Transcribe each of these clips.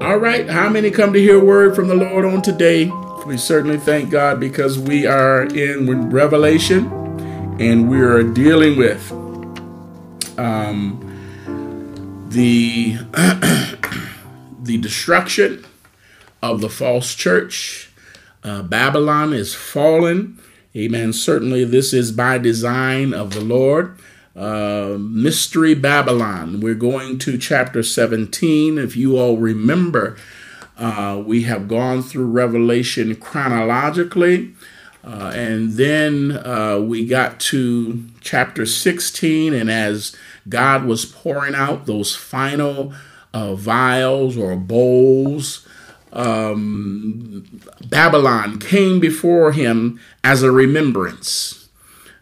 All right, how many come to hear a word from the Lord on today? We certainly thank God because we are in Revelation and we are dealing with um, the the destruction of the false church. Uh, Babylon is fallen. Amen. Certainly, this is by design of the Lord. Uh, Mystery Babylon. We're going to chapter 17. If you all remember, uh, we have gone through Revelation chronologically. Uh, and then uh, we got to chapter 16, and as God was pouring out those final uh, vials or bowls, um, Babylon came before him as a remembrance.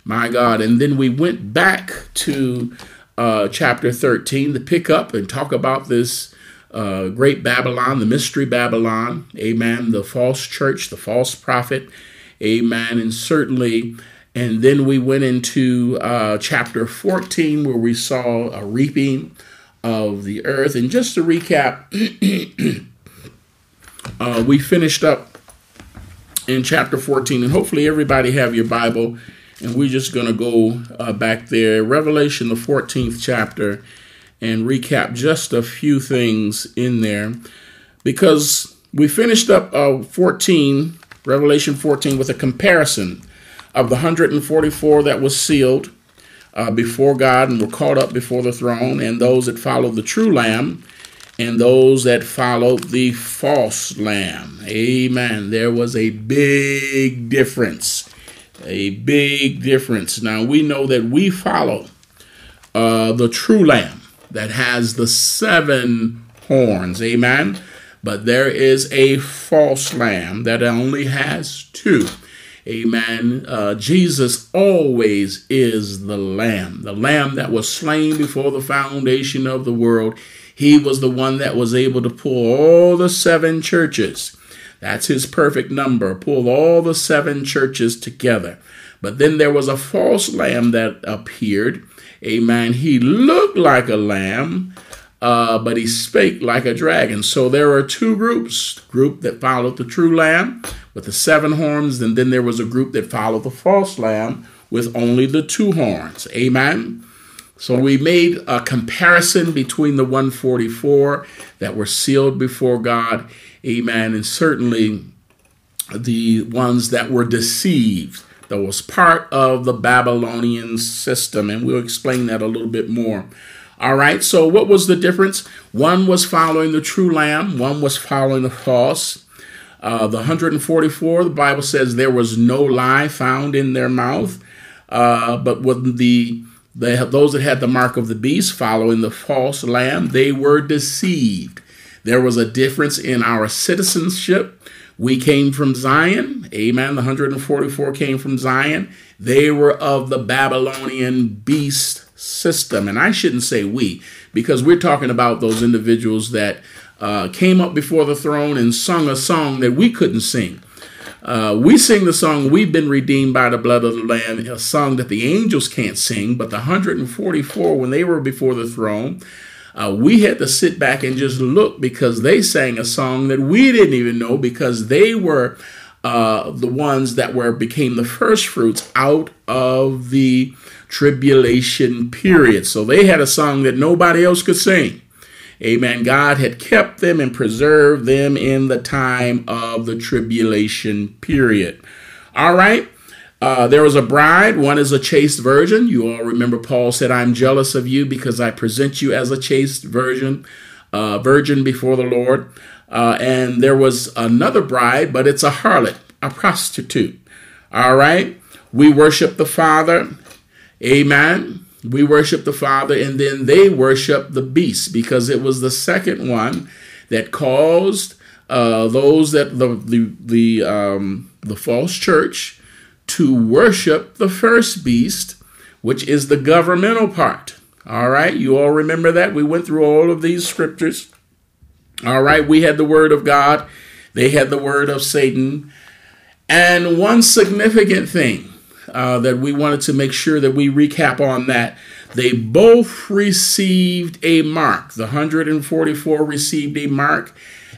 My God. And then we went back to uh, chapter 13 to pick up and talk about this uh, great Babylon, the mystery Babylon. Amen. The false church, the false prophet. Amen. And certainly, and then we went into uh, chapter 14 where we saw a reaping of the earth. And just to recap, uh, we finished up in chapter 14, and hopefully everybody have your Bible and we're just going to go uh, back there, Revelation, the 14th chapter, and recap just a few things in there because we finished up uh, 14, Revelation 14, with a comparison of the 144 that was sealed uh, before God and were caught up before the throne, and those that followed the true Lamb, and those that followed the false Lamb. Amen. There was a big difference a big difference. Now we know that we follow uh, the true lamb that has the seven horns. Amen. But there is a false lamb that only has two. Amen. Uh, Jesus always is the lamb, the lamb that was slain before the foundation of the world. He was the one that was able to pull all the seven churches that's his perfect number. Pulled all the seven churches together. But then there was a false lamb that appeared. Amen. He looked like a lamb, uh, but he spake like a dragon. So there are two groups group that followed the true lamb with the seven horns, and then there was a group that followed the false lamb with only the two horns. Amen. So we made a comparison between the 144 that were sealed before God Amen. And certainly the ones that were deceived, that was part of the Babylonian system. And we'll explain that a little bit more. All right, so what was the difference? One was following the true lamb, one was following the false. Uh, the 144, the Bible says there was no lie found in their mouth. Uh, but when the, the those that had the mark of the beast following the false lamb, they were deceived. There was a difference in our citizenship. We came from Zion. Amen. The 144 came from Zion. They were of the Babylonian beast system. And I shouldn't say we, because we're talking about those individuals that uh, came up before the throne and sung a song that we couldn't sing. Uh, we sing the song We've Been Redeemed by the Blood of the Lamb, a song that the angels can't sing, but the 144, when they were before the throne, uh, we had to sit back and just look because they sang a song that we didn't even know because they were uh, the ones that were became the first fruits out of the tribulation period. So they had a song that nobody else could sing. Amen. God had kept them and preserved them in the time of the tribulation period. All right. Uh, there was a bride, one is a chaste virgin. You all remember Paul said, I'm jealous of you because I present you as a chaste virgin, uh, virgin before the Lord. Uh, and there was another bride, but it's a harlot, a prostitute. All right. We worship the Father. Amen. We worship the Father, and then they worship the beast because it was the second one that caused uh, those that the the the um, the false church to worship the first beast, which is the governmental part. All right, you all remember that? We went through all of these scriptures. All right, we had the word of God, they had the word of Satan. And one significant thing uh, that we wanted to make sure that we recap on that they both received a mark. The 144 received a mark,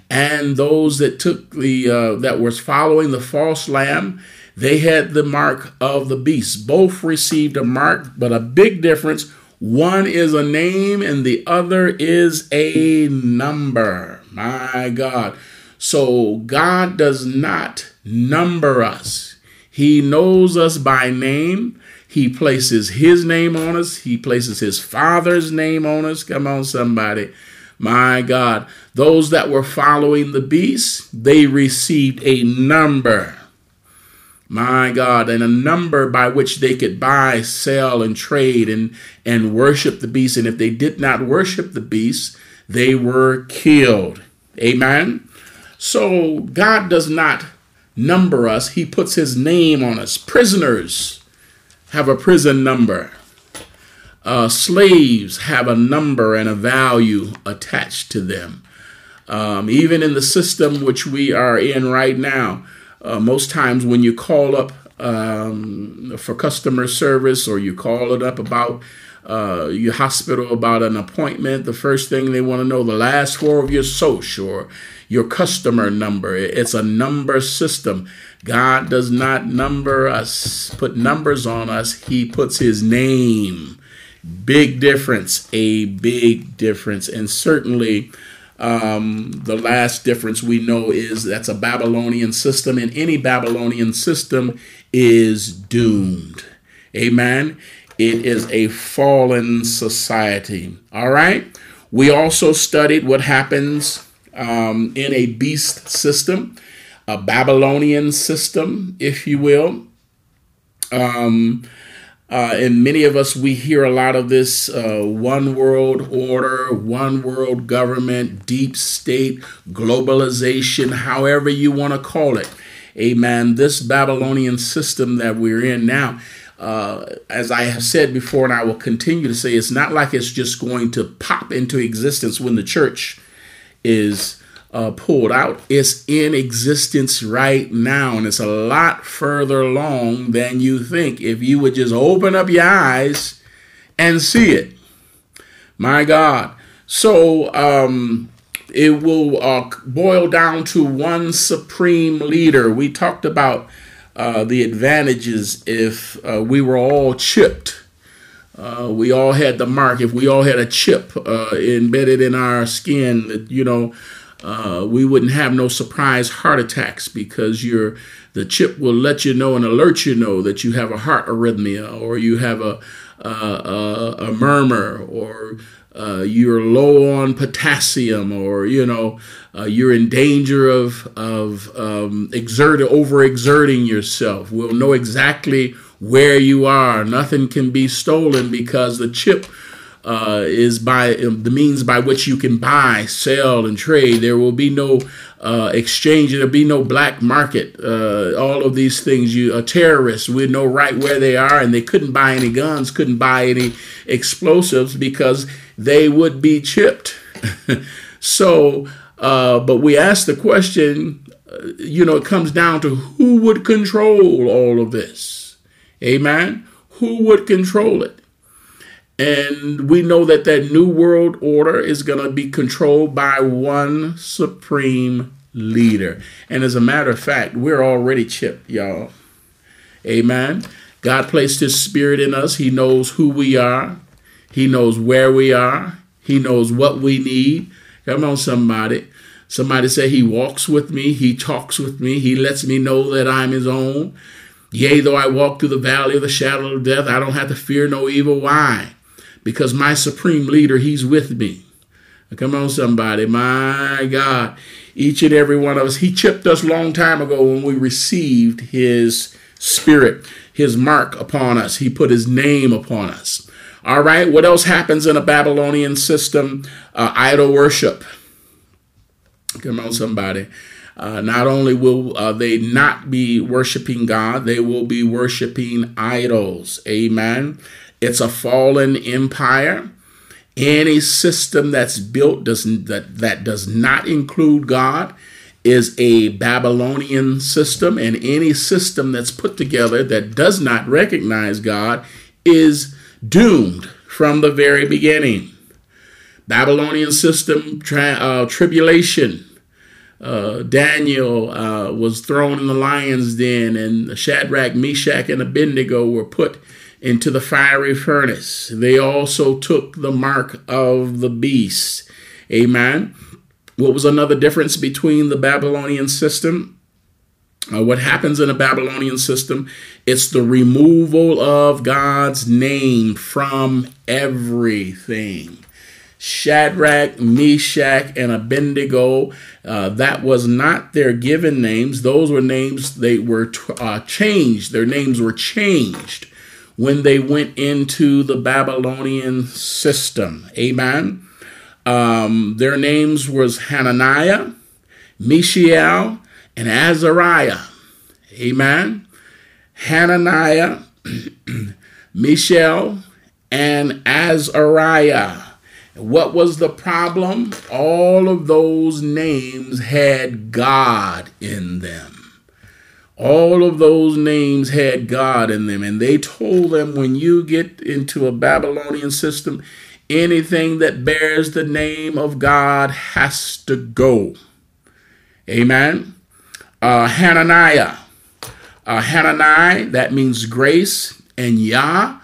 and those that took the uh, that was following the false lamb they had the mark of the beast. Both received a mark but a big difference. One is a name and the other is a number. My god. So god does not number us. He knows us by name. He places his name on us. He places his father's name on us. Come on somebody. My God, those that were following the beast, they received a number. My God, and a number by which they could buy, sell, and trade and, and worship the beast. And if they did not worship the beast, they were killed. Amen. So God does not number us, He puts His name on us. Prisoners have a prison number uh, slaves have a number and a value attached to them. Um, even in the system which we are in right now, uh, most times when you call up um, for customer service or you call it up about uh, your hospital about an appointment, the first thing they want to know the last four of your social or your customer number. It's a number system. God does not number us, put numbers on us. He puts his name Big difference, a big difference. And certainly, um, the last difference we know is that's a Babylonian system, and any Babylonian system is doomed. Amen. It is a fallen society. All right. We also studied what happens um, in a beast system, a Babylonian system, if you will. Um, uh, and many of us, we hear a lot of this uh, one world order, one world government, deep state, globalization, however you want to call it. Amen. This Babylonian system that we're in now, uh, as I have said before, and I will continue to say, it's not like it's just going to pop into existence when the church is uh, pulled out. It's in existence right now, and it's a lot further along than you think if you would just open up your eyes and see it. My God. So um, it will uh, boil down to one supreme leader. We talked about uh, the advantages if uh, we were all chipped. Uh, we all had the mark. If we all had a chip uh, embedded in our skin, you know, uh, we wouldn't have no surprise heart attacks because your the chip will let you know and alert you know that you have a heart arrhythmia or you have a a, a, a murmur or uh, you're low on potassium or you know uh, you're in danger of of um, exert overexerting yourself. We'll know exactly where you are. Nothing can be stolen because the chip uh, is by um, the means by which you can buy, sell, and trade. There will be no uh, exchange. There'll be no black market. Uh, all of these things, you a terrorist would know right where they are, and they couldn't buy any guns, couldn't buy any explosives because they would be chipped. so, uh, but we ask the question. Uh, you know, it comes down to who would control all of this. Amen. Who would control it? And we know that that new world order is going to be controlled by one supreme leader. And as a matter of fact, we're already chipped, y'all. Amen. God placed his spirit in us. He knows who we are. He knows where we are. He knows what we need. Come on, somebody. Somebody say he walks with me. He talks with me. He lets me know that I'm his own. Yea, though I walk through the valley of the shadow of death, I don't have to fear no evil. Why? Because my supreme leader, he's with me. Come on, somebody. My God. Each and every one of us, he chipped us long time ago when we received his spirit, his mark upon us. He put his name upon us. All right, what else happens in a Babylonian system? Uh, idol worship. Come on, somebody. Uh, not only will uh, they not be worshiping God, they will be worshiping idols. Amen. It's a fallen empire. Any system that's built does that, that does not include God is a Babylonian system, and any system that's put together that does not recognize God is doomed from the very beginning. Babylonian system, uh, tribulation, uh, Daniel uh, was thrown in the lion's den, and Shadrach, Meshach, and Abednego were put into the fiery furnace. They also took the mark of the beast. Amen. What was another difference between the Babylonian system? Uh, what happens in a Babylonian system? It's the removal of God's name from everything. Shadrach, Meshach, and Abednego. Uh, that was not their given names. Those were names they were uh, changed. Their names were changed when they went into the Babylonian system. Amen. Um, their names was Hananiah, Mishael, and Azariah. Amen. Hananiah, Mishael, and Azariah. What was the problem? All of those names had God in them. All of those names had God in them. And they told them when you get into a Babylonian system, anything that bears the name of God has to go. Amen. Uh, Hananiah. Uh, Hananiah, that means grace, and Yah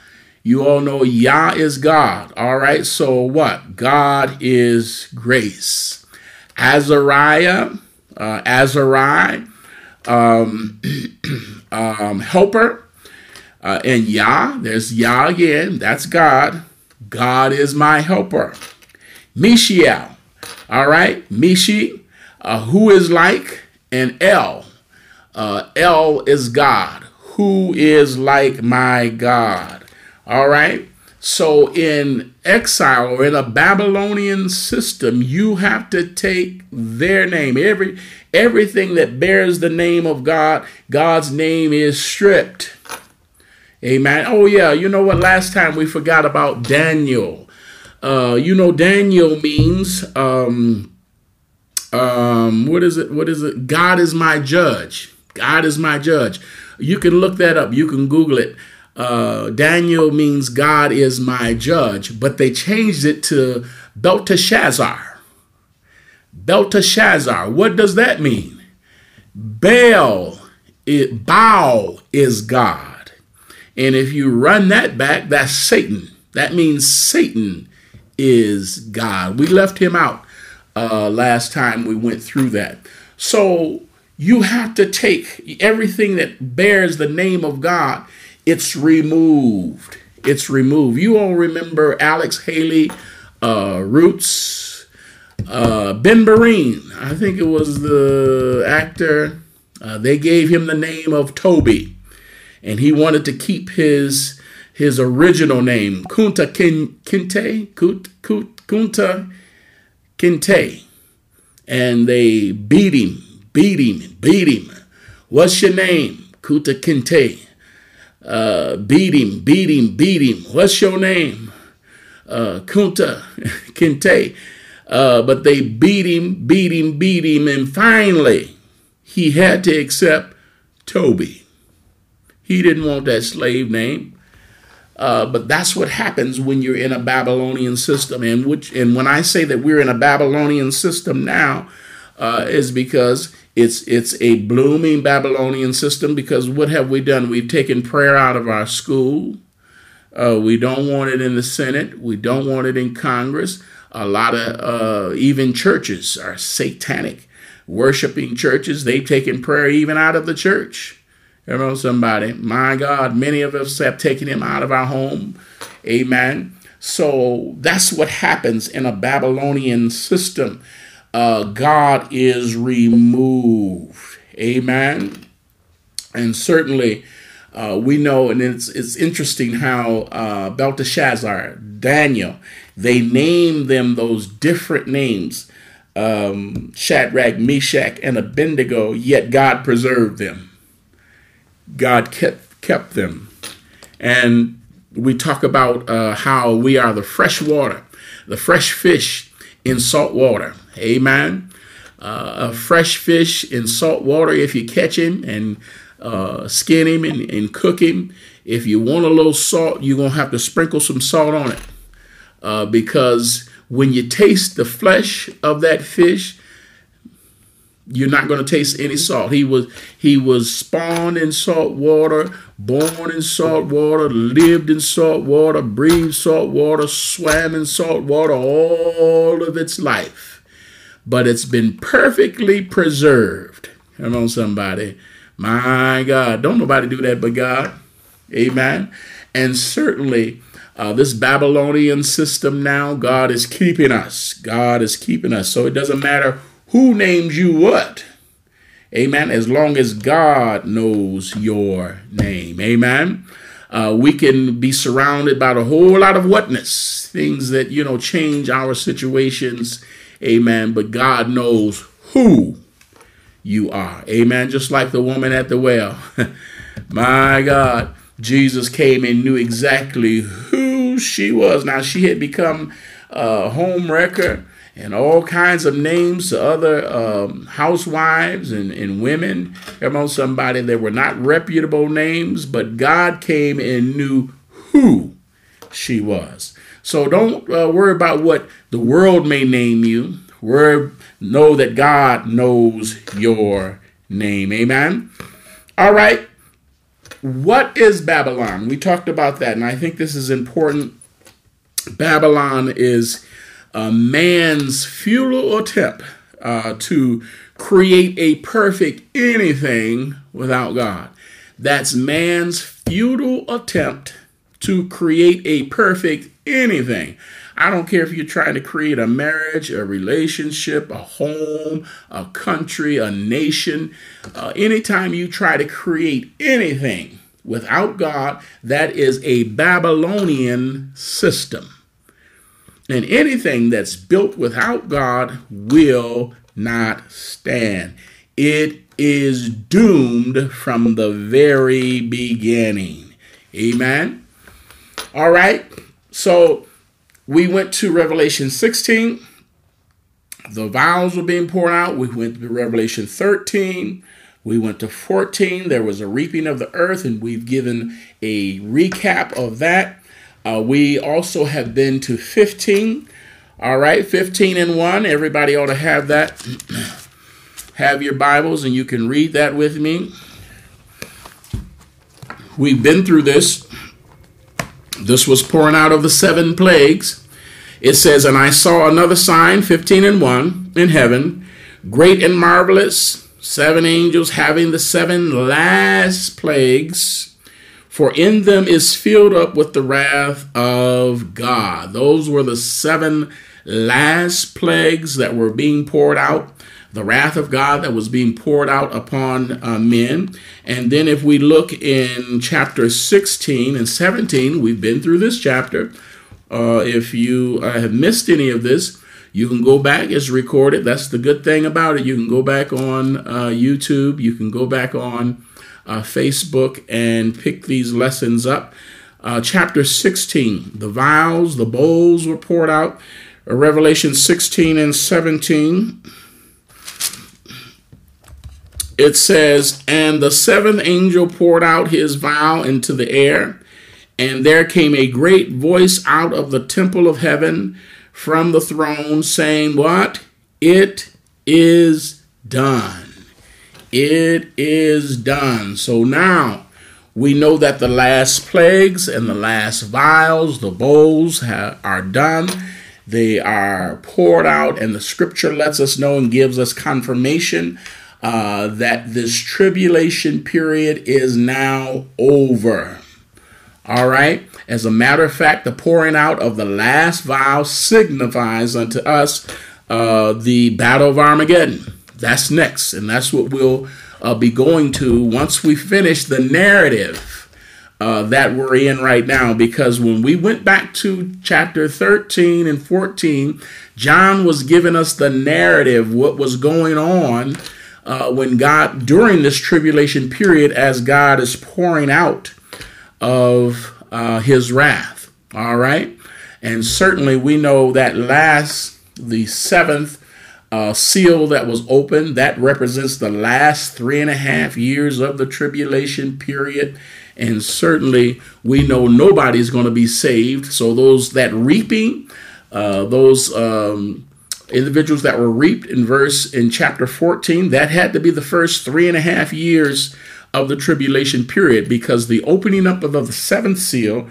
you all know Yah is God. All right. So what? God is grace. Azariah, uh, Azariah, um, um, helper, uh, and Yah. There's Yah again. That's God. God is my helper. Mishael. All right. Mishi, uh, who is like, and El. Uh, El is God. Who is like my God? All right. So in exile or in a Babylonian system, you have to take their name. Every everything that bears the name of God, God's name is stripped. Amen. Oh yeah, you know what? Last time we forgot about Daniel. Uh, you know, Daniel means um, um, what is it? What is it? God is my judge. God is my judge. You can look that up. You can Google it uh, Daniel means God is my judge, but they changed it to Belteshazzar. Belteshazzar, what does that mean? Baal, it, Baal is God. And if you run that back, that's Satan. That means Satan is God. We left him out uh, last time we went through that. So you have to take everything that bears the name of God it's removed. It's removed. You all remember Alex Haley, uh, Roots, uh, Ben Vereen. I think it was the actor. Uh, they gave him the name of Toby, and he wanted to keep his his original name, Kunta Kinte, Kunta Kinte, and they beat him, beat him, beat him. What's your name? Kunta Kinte uh, beat him, beat him, beat him. What's your name? Uh, Kunta Kinte. Uh, but they beat him, beat him, beat him, and finally he had to accept Toby. He didn't want that slave name. Uh, but that's what happens when you're in a Babylonian system. And which, and when I say that we're in a Babylonian system now, uh, is because it's it's a blooming Babylonian system because what have we done? We've taken prayer out of our school. Uh, we don't want it in the Senate. We don't want it in Congress. A lot of uh, even churches are satanic, worshiping churches. They've taken prayer even out of the church. Know, somebody, my God, many of us have taken him out of our home. Amen. So that's what happens in a Babylonian system uh, God is removed. Amen. And certainly, uh, we know, and it's it's interesting how uh, Belteshazzar, Daniel, they name them those different names, um, Shadrach, Meshach, and Abednego. Yet God preserved them. God kept kept them, and we talk about uh, how we are the fresh water, the fresh fish in salt water. Amen. Uh, a fresh fish in salt water if you catch him and uh, skin him and, and, cook him. If you want a little salt, you're going to have to sprinkle some salt on it. Uh, because when you taste the flesh of that fish, You're not going to taste any salt. He was he was spawned in salt water, born in salt water, lived in salt water, breathed salt water, swam in salt water all of its life. But it's been perfectly preserved. Come on, somebody. My God, don't nobody do that but God. Amen. And certainly uh, this Babylonian system now, God is keeping us. God is keeping us. So it doesn't matter who names you what. Amen. As long as God knows your name. Amen. Uh, we can be surrounded by a whole lot of whatness, things that, you know, change our situations. Amen. But God knows who you are. Amen. Just like the woman at the well. My God. Jesus came and knew exactly who she was. Now, she had become a home wrecker and all kinds of names to other um, housewives and, and women. On, somebody, they were not reputable names, but God came and knew who she was. So don't uh, worry about what the world may name you. Worry, know that God knows your name. Amen. All right. What is Babylon? We talked about that, and I think this is important. Babylon is a man's futile attempt uh, to create a perfect anything without God. That's man's futile attempt to create a perfect anything. I don't care if you're trying to create a marriage, a relationship, a home, a country, a nation. Uh, anytime you try to create anything without God, that is a Babylonian system. And anything that's built without God will not stand. It is doomed from the very beginning. Amen. All right. So we went to Revelation 16. The vials were being poured out. We went to Revelation 13. We went to 14. There was a reaping of the earth, and we've given a recap of that. Uh, we also have been to 15. All right, 15 and 1. Everybody ought to have that. have your Bibles, and you can read that with me. We've been through this. This was pouring out of the seven plagues. It says, And I saw another sign, 15 and 1, in heaven, great and marvelous, seven angels having the seven last plagues for in them is filled up with the wrath of God. Those were the seven last plagues that were being poured out, the wrath of God that was being poured out upon uh, men. And then if we look in chapter 16 and 17, we've been through this chapter. Uh, if you uh, have missed any of this, you can go back. It's recorded. That's the good thing about it. You can go back on uh, YouTube. You can go back on uh, Facebook and pick these lessons up. Uh, chapter 16, the vials, the bowls were poured out. Revelation 16 and 17. It says, And the seventh angel poured out his vial into the air, and there came a great voice out of the temple of heaven from the throne, saying, What? It is done. It is done. So now we know that the last plagues and the last vials, the bowls, have, are done. They are poured out, and the scripture lets us know and gives us confirmation uh, that this tribulation period is now over. All right. As a matter of fact, the pouring out of the last vial signifies unto us uh, the battle of Armageddon. That's next, and that's what we'll uh, be going to once we finish the narrative uh, that we're in right now. Because when we went back to chapter 13 and 14, John was giving us the narrative, what was going on uh, when God, during this tribulation period, as God is pouring out of uh, his wrath. All right. And certainly we know that last, the seventh uh, seal that was opened. That represents the last three and a half years of the tribulation period. And certainly we know nobody's going to be saved. So those that reaping, uh, those um, individuals that were reaped in verse in chapter 14, that had to be the first three and a half years of the tribulation period because the opening up of the seventh seal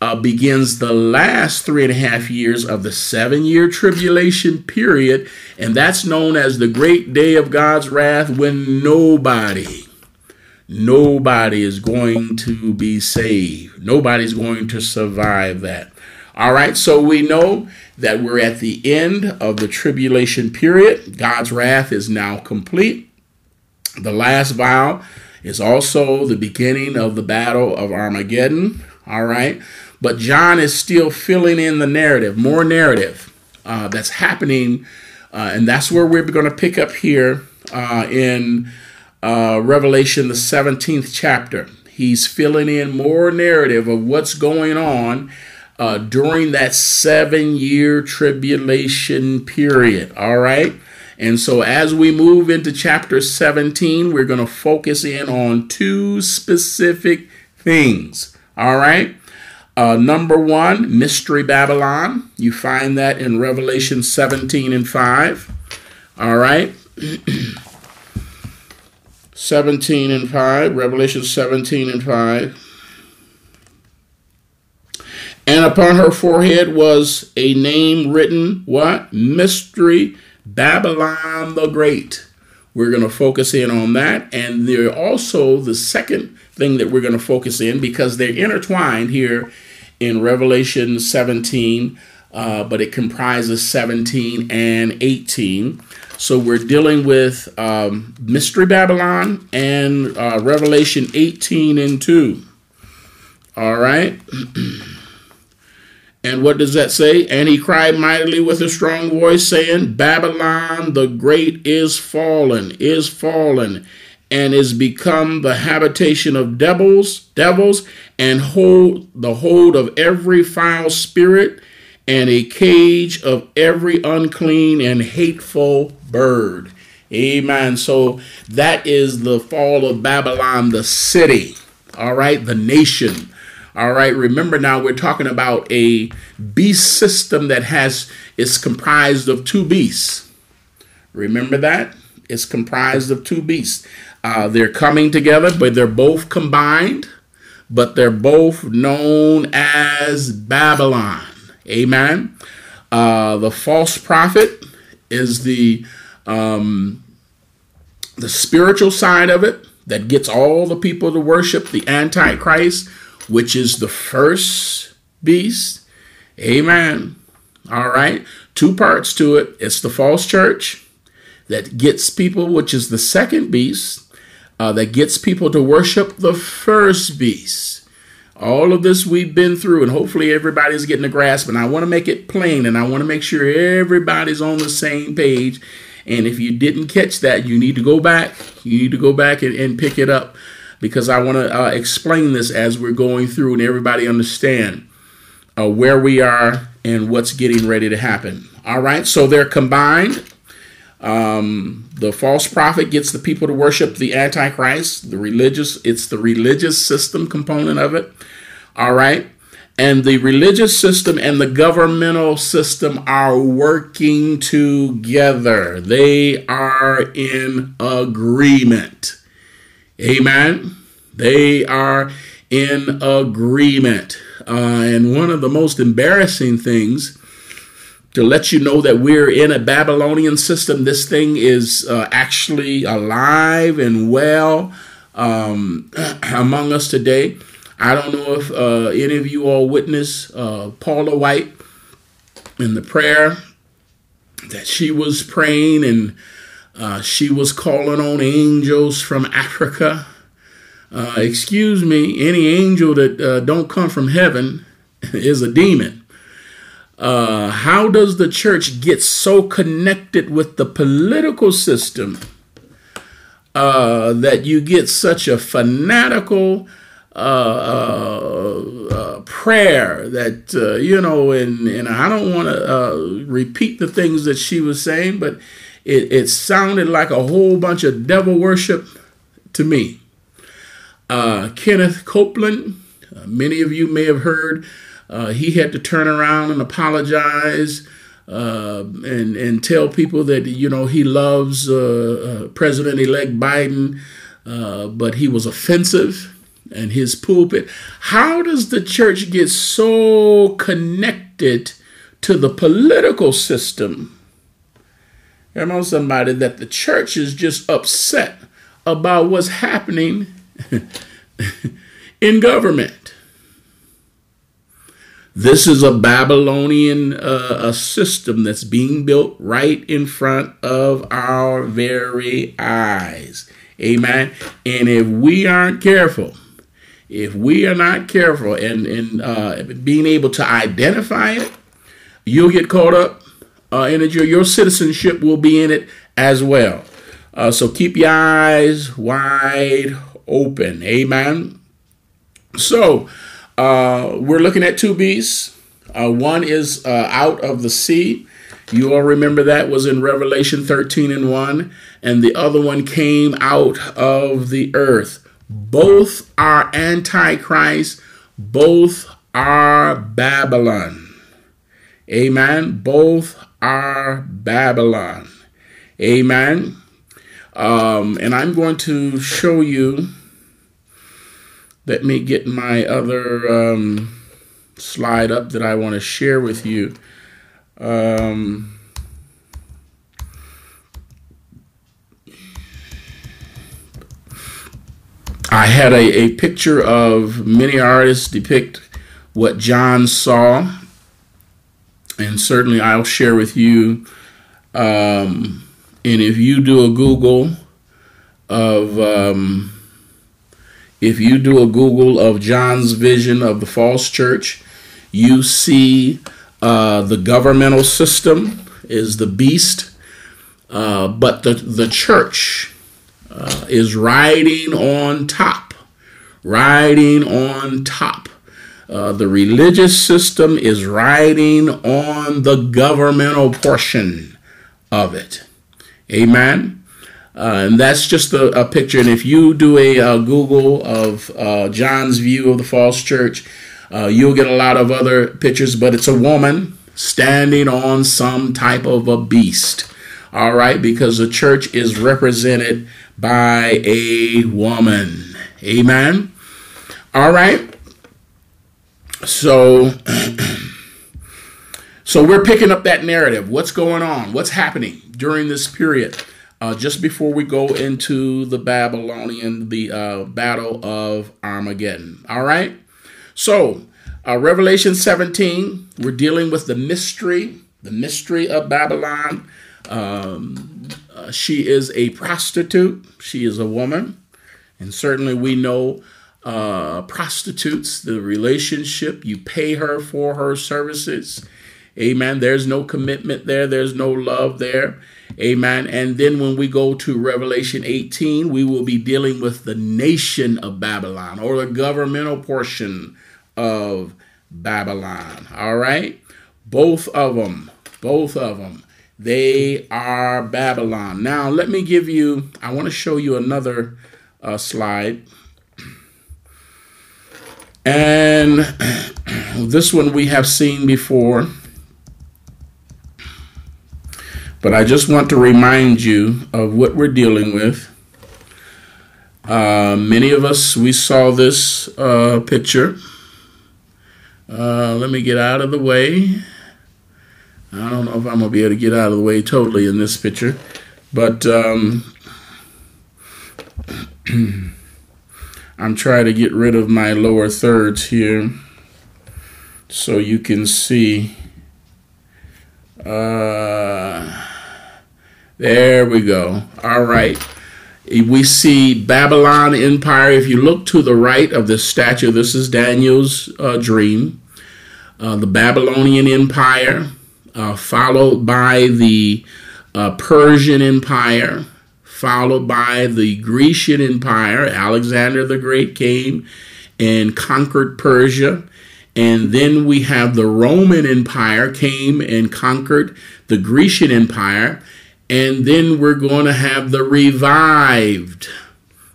uh, begins the last three and a half years of the seven year tribulation period, and that's known as the great day of God's wrath when nobody, nobody is going to be saved. Nobody's going to survive that. All right, so we know that we're at the end of the tribulation period. God's wrath is now complete. The last vial is also the beginning of the battle of Armageddon. All right, but John is still filling in the narrative, more narrative uh, that's happening. Uh, and that's where we're going to pick up here uh, in uh, Revelation, the 17th chapter. He's filling in more narrative of what's going on uh, during that seven year tribulation period. All right. And so as we move into chapter 17, we're going to focus in on two specific things. All right. Uh, number one, Mystery Babylon. You find that in Revelation 17 and 5. All right. 17 and 5. Revelation 17 and 5. And upon her forehead was a name written, what? Mystery Babylon the Great. We're going to focus in on that. And there also the second thing that we're going to focus in because they're intertwined here in Revelation 17, uh, but it comprises 17 and 18. So we're dealing with um, Mystery Babylon and uh, Revelation 18 and 2. All right. and what does that say? And he cried mightily with a strong voice, saying, Babylon the great is fallen, is fallen, and is become the habitation of devils, devils, and hold the hold of every foul spirit, and a cage of every unclean and hateful bird. Amen. So that is the fall of Babylon, the city. All right, the nation. All right, remember now we're talking about a beast system that has is comprised of two beasts. Remember that? It's comprised of two beasts. Uh, they're coming together, but they're both combined, but they're both known as Babylon. Amen. Uh, the false prophet is the um, the spiritual side of it that gets all the people to worship the Antichrist, which is the first beast. Amen. All right. Two parts to it. It's the false church that gets people, which is the second beast, uh, that gets people to worship the first beast. All of this we've been through, and hopefully everybody's getting a grasp. And I want to make it plain, and I want to make sure everybody's on the same page. And if you didn't catch that, you need to go back. You need to go back and, and pick it up because I want to uh, explain this as we're going through and everybody understand uh, where we are and what's getting ready to happen. All right, so they're combined. Um, the false prophet gets the people to worship the antichrist, the religious. It's the religious system component of it. All right, and the religious system and the governmental system are working together. They are in agreement. Amen. They are in agreement. Uh, and one of the most embarrassing things to let you know that we're in a Babylonian system. This thing is uh, actually alive and well um, among us today. I don't know if uh, any of you all witnessed uh, Paula White in the prayer that she was praying and uh, she was calling on angels from Africa. Uh, excuse me, any angel that uh, don't come from heaven is a demon uh, how does the church get so connected with the political system uh, that you get such a fanatical uh, prayer that you know and, and i don't want to repeat the things that she was saying but it, it sounded like a whole bunch of devil worship to me kenneth copeland many of you may have heard uh, he had to turn around and apologize uh, and and tell people that you know he loves uh, uh, President-elect Biden, uh, but he was offensive and his pulpit. How does the church get so connected to the political system? Come on, somebody, that the church is just upset about what's happening in government. This is a Babylonian uh, a system that's being built right in front of our very eyes. Amen. And if we aren't careful, if we are not careful and, and uh, being able to identify it, you'll get caught up uh, in it. Your, your citizenship will be in it as well. Uh, so keep your eyes wide open. Amen. So uh, we're looking at two beasts. Uh, one is uh, out of the sea. You all remember that was in Revelation 13 and 1. And the other one came out of the earth. Both are Antichrist, both are Babylon. Amen. Both are Babylon. Amen. Um, and I'm going to show you. Let me get my other um, slide up that I want to share with you. Um, I had a, a picture of many artists depict what John saw, and certainly I'll share with you. Um, and if you do a Google of, um, if you do a Google of John's vision of the false church, you see uh, the governmental system is the beast, uh, but the the church uh, is riding on top, riding on top. Uh, the religious system is riding on the governmental portion of it. Amen. Uh, and that's just a, a, picture. And if you do a, a Google of uh, John's view of the false church, uh, you'll get a lot of other pictures, but it's a woman standing on some type of a beast. All right, because the church is represented by a woman. Amen. All right. So so we're picking up that narrative. What's going on? What's happening during this period? Uh, just before we go into the Babylonian, the uh, battle of Armageddon. All right. So, uh, Revelation 17, we're dealing with the mystery, the mystery of Babylon. Um, uh, she is a prostitute, she is a woman. And certainly we know uh, prostitutes, the relationship, you pay her for her services. Amen. There's no commitment there, there's no love there. Amen. And then when we go to Revelation 18, we will be dealing with the nation of Babylon or the governmental portion of Babylon. All right. Both of them, both of them. They are Babylon. Now, let me give you, I want to show you another uh, slide. And this one we have seen before. But I just want to remind you of what we're dealing with. Uh, many of us, we saw this uh, picture. Uh, let me get out of the way. I don't know if I'm going to be able to get out of the way totally in this picture, but um, I'm trying to get rid of my lower thirds here so you can see. Uh, there we go. All right. We see Babylon Empire. If you look to the right of this statue, this is Daniel's uh, dream. Uh, the Babylonian Empire uh, followed by the uh, Persian Empire, followed by the Grecian Empire. Alexander the Great came and conquered Persia. And then we have the Roman Empire came and conquered the Grecian Empire. And then we're going to have the revived,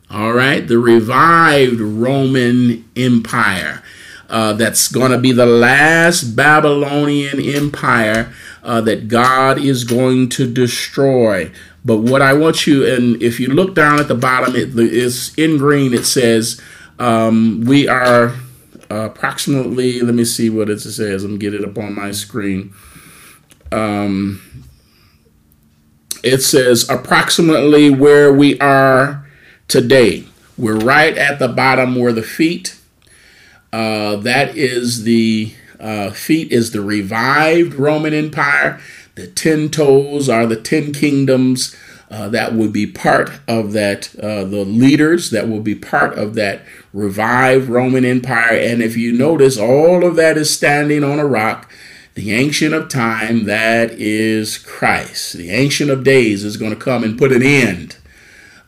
all right, the revived Roman Empire. Uh, that's going to be the last Babylonian empire uh, that God is going to destroy. But what I want you, and if you look down at the bottom, it is in green. It says um, we are approximately. Let me see what it says. Let me get it up on my screen. Um, it says approximately where we are today. We're right at the bottom where the feet. Uh, that is the uh, feet is the revived Roman Empire. The ten toes are the ten kingdoms uh, that would be part of that, uh, the leaders that will be part of that revived Roman Empire. And if you notice, all of that is standing on a rock. The Ancient of Time, that is Christ. The Ancient of Days is going to come and put an end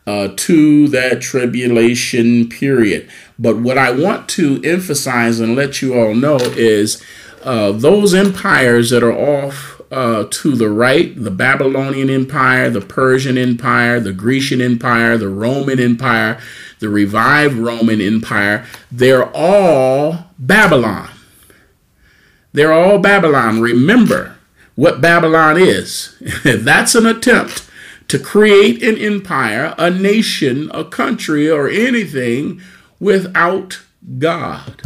uh, to that tribulation period. But what I want to emphasize and let you all know is uh, those empires that are off uh, to the right the Babylonian Empire, the Persian Empire, the Grecian Empire, the Roman Empire, the revived Roman Empire they're all Babylon. They're all Babylon. Remember what Babylon is. That's an attempt to create an empire, a nation, a country, or anything without God.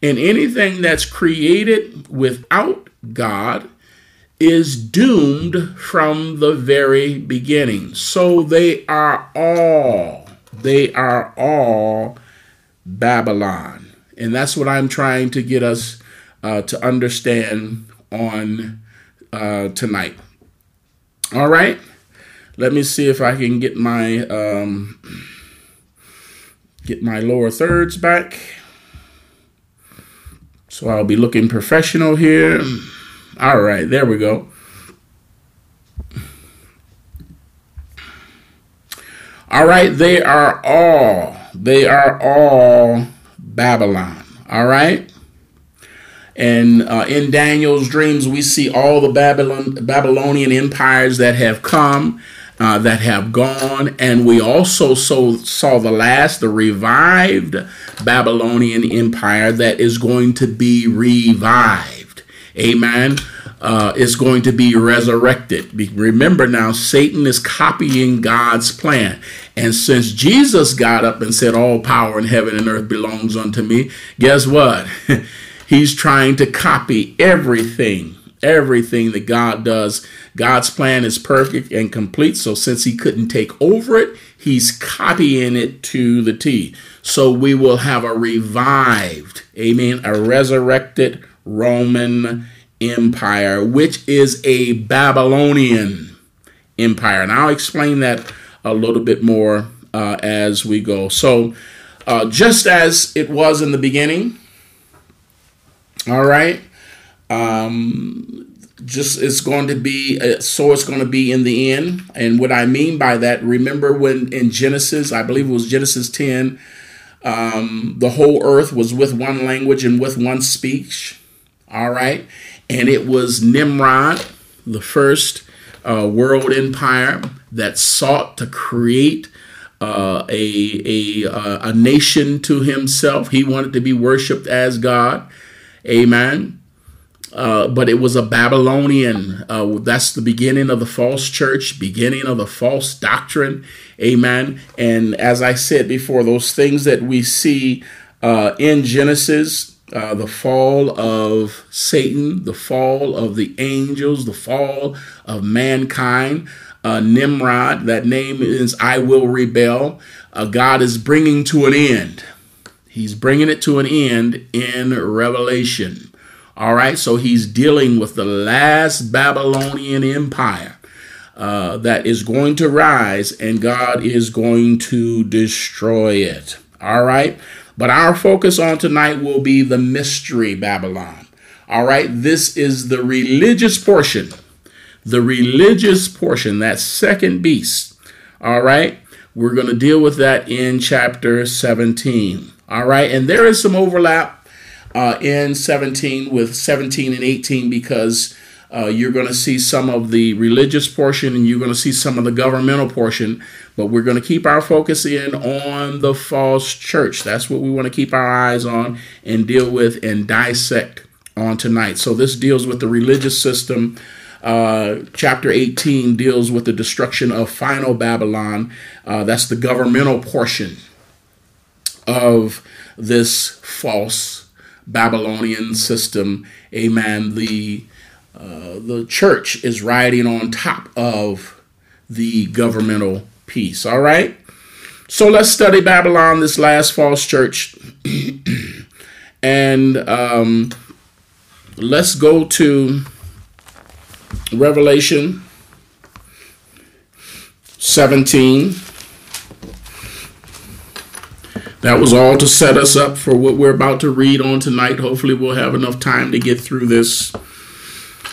And anything that's created without God is doomed from the very beginning. So they are all, they are all Babylon. And that's what I'm trying to get us uh, to understand on uh, tonight. All right. Let me see if I can get my um, get my lower thirds back. So I'll be looking professional here. All right, there we go. All right, they are all, they are all Babylon. All right. And uh, in Daniel's dreams, we see all the Babylon, Babylonian empires that have come, uh, that have gone. And we also saw, saw the last, the revived Babylonian empire that is going to be revived. Amen. Uh, is going to be resurrected. Remember now, Satan is copying God's plan. And since Jesus got up and said, All power in heaven and earth belongs unto me, guess what? He's trying to copy everything, everything that God does. God's plan is perfect and complete. So since he couldn't take over it, he's copying it to the T. So we will have a revived, amen, a resurrected Roman Empire, which is a Babylonian empire. And I'll explain that a little bit more uh, as we go. So, uh, just as it was in the beginning, all right. Um, just it's going to be uh, so it's going to be in the end. And what I mean by that, remember when in Genesis, I believe it was Genesis 10, um, the whole earth was with one language and with one speech. All right. And it was Nimrod, the first uh, world empire that sought to create uh, a, a, uh, a nation to himself. He wanted to be worshiped as God. Amen. Uh, but it was a Babylonian. Uh, that's the beginning of the false church, beginning of the false doctrine. Amen. And as I said before, those things that we see uh, in Genesis, uh, the fall of Satan, the fall of the angels, the fall of mankind, uh, Nimrod, that name is I will rebel. God is bringing to an end. He's bringing it to an end in Revelation. All right, so he's dealing with the last Babylonian empire uh, that is going to rise, and God is going to destroy it. All right, but our focus on tonight will be the mystery Babylon. All right, this is the religious portion, the religious portion, that second beast. All right, we're going to deal with that in chapter 17. All right, and there is some overlap uh, in 17 with 17 and 18 because Uh, you're going to see some of the religious portion and you're going to see some of the governmental portion, but we're going to keep our focus in on the false church. That's what we want to keep our eyes on and deal with and dissect on tonight. So, this deals with the religious system. Uh, chapter 18 deals with the destruction of final Babylon. Uh, that's the governmental portion of this false Babylonian system. Amen. The uh, the church is riding on top of the governmental piece. All right. So let's study Babylon, this last false church, and um, let's go to Revelation 17. That was all to set us up for what we're about to read on tonight. Hopefully, we'll have enough time to get through this.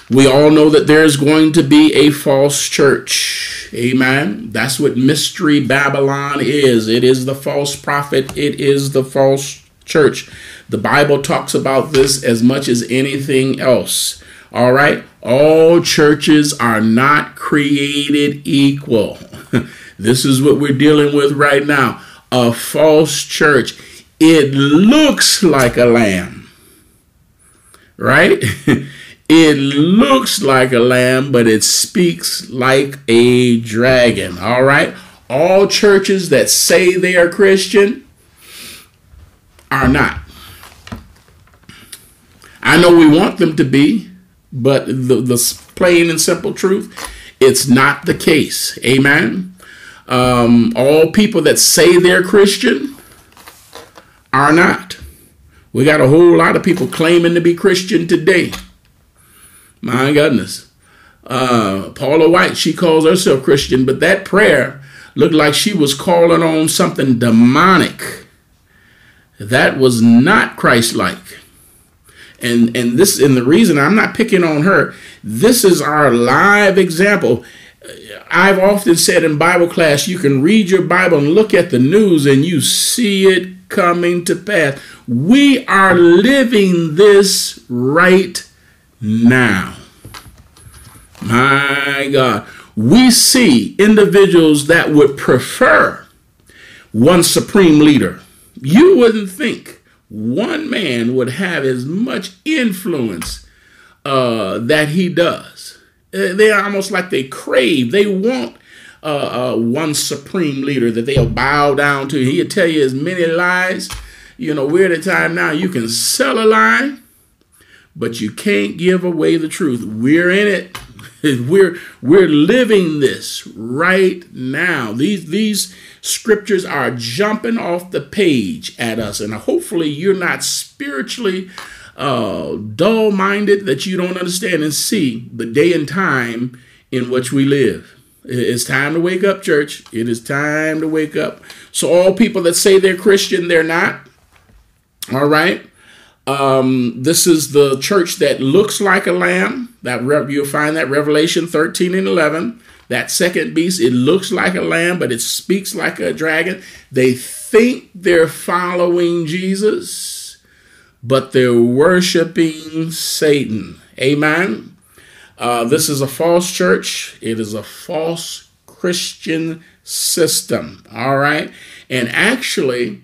We all know that there's going to be a false church. Amen. That's what Mystery Babylon is. It is the false prophet, it is the false church. The Bible talks about this as much as anything else. All right. All churches are not created equal. this is what we're dealing with right now a false church. It looks like a lamb, right? it looks like a lamb, but it speaks like a dragon, all right? All churches that say they are Christian are not. I know we want them to be, but the, the plain and simple truth, it's not the case. Amen. Um, all people that say they're Christian are not. We got a whole lot of people claiming to be Christian today. My goodness. Uh, Paula White, she calls herself Christian, but that prayer looked like she was calling on something demonic. That was not Christ like. And and this and the reason I'm not picking on her, this is our live example. I've often said in Bible class, you can read your Bible and look at the news and you see it coming to pass. We are living this right now. My God. We see individuals that would prefer one supreme leader. You wouldn't think one man would have as much influence uh, that he does. Uh, they're almost like they crave, they want uh, uh, one supreme leader that they'll bow down to. He'll tell you as many lies. You know, we're at a time now you can sell a lie, but you can't give away the truth. We're in it. We're we're living this right now. These these scriptures are jumping off the page at us, and hopefully you're not spiritually uh, dull minded that you don't understand and see the day and time in which we live. It's time to wake up, church. It is time to wake up. So, all people that say they're Christian, they're not. All right. Um, this is the church that looks like a lamb. That you'll find that Revelation 13 and 11. That second beast, it looks like a lamb, but it speaks like a dragon. They think they're following Jesus but they're worshiping Satan. Amen. Uh, this is a false church. It is a false Christian system. All right. And actually,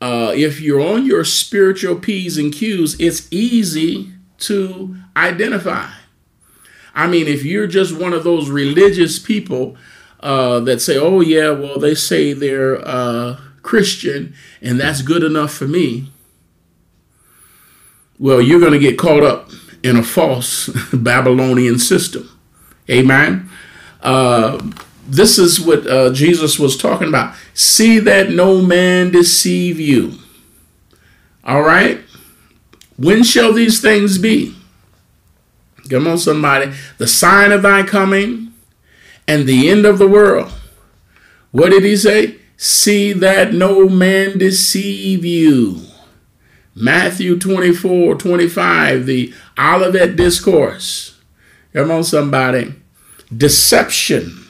uh, if you're on your spiritual P's and Q's, it's easy to identify. I mean, if you're just one of those religious people uh, that say, oh, yeah, well, they say they're uh, Christian and that's good enough for me well, you're going to get caught up in a false Babylonian system. Amen. Uh, this is what uh, Jesus was talking about. See that no man deceive you. All right. When shall these things be? Come on, somebody. The sign of thy coming and the end of the world. What did he say? See that no man deceive you. Matthew 24, 25, the Olivet Discourse. Come on, somebody. Deception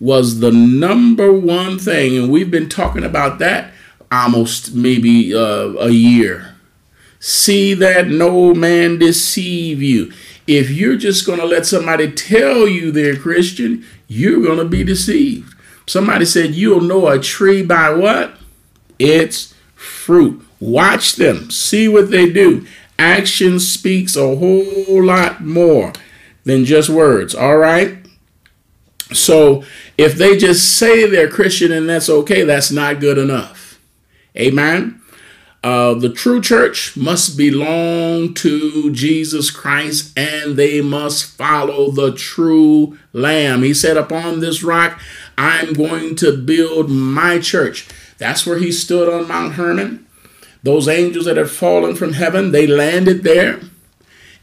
was the number one thing, and we've been talking about that almost maybe uh, a year. See that no man deceive you. If you're just going to let somebody tell you they're Christian, you're going to be deceived. Somebody said you'll know a tree by what? Its fruit. Watch them, see what they do. Action speaks a whole lot more than just words, all right? So if they just say they're Christian and that's okay, that's not good enough. Amen. Uh, the true church must belong to Jesus Christ and they must follow the true Lamb. He said, Upon this rock, I'm going to build my church. That's where he stood on Mount Hermon. Those angels that had fallen from heaven, they landed there.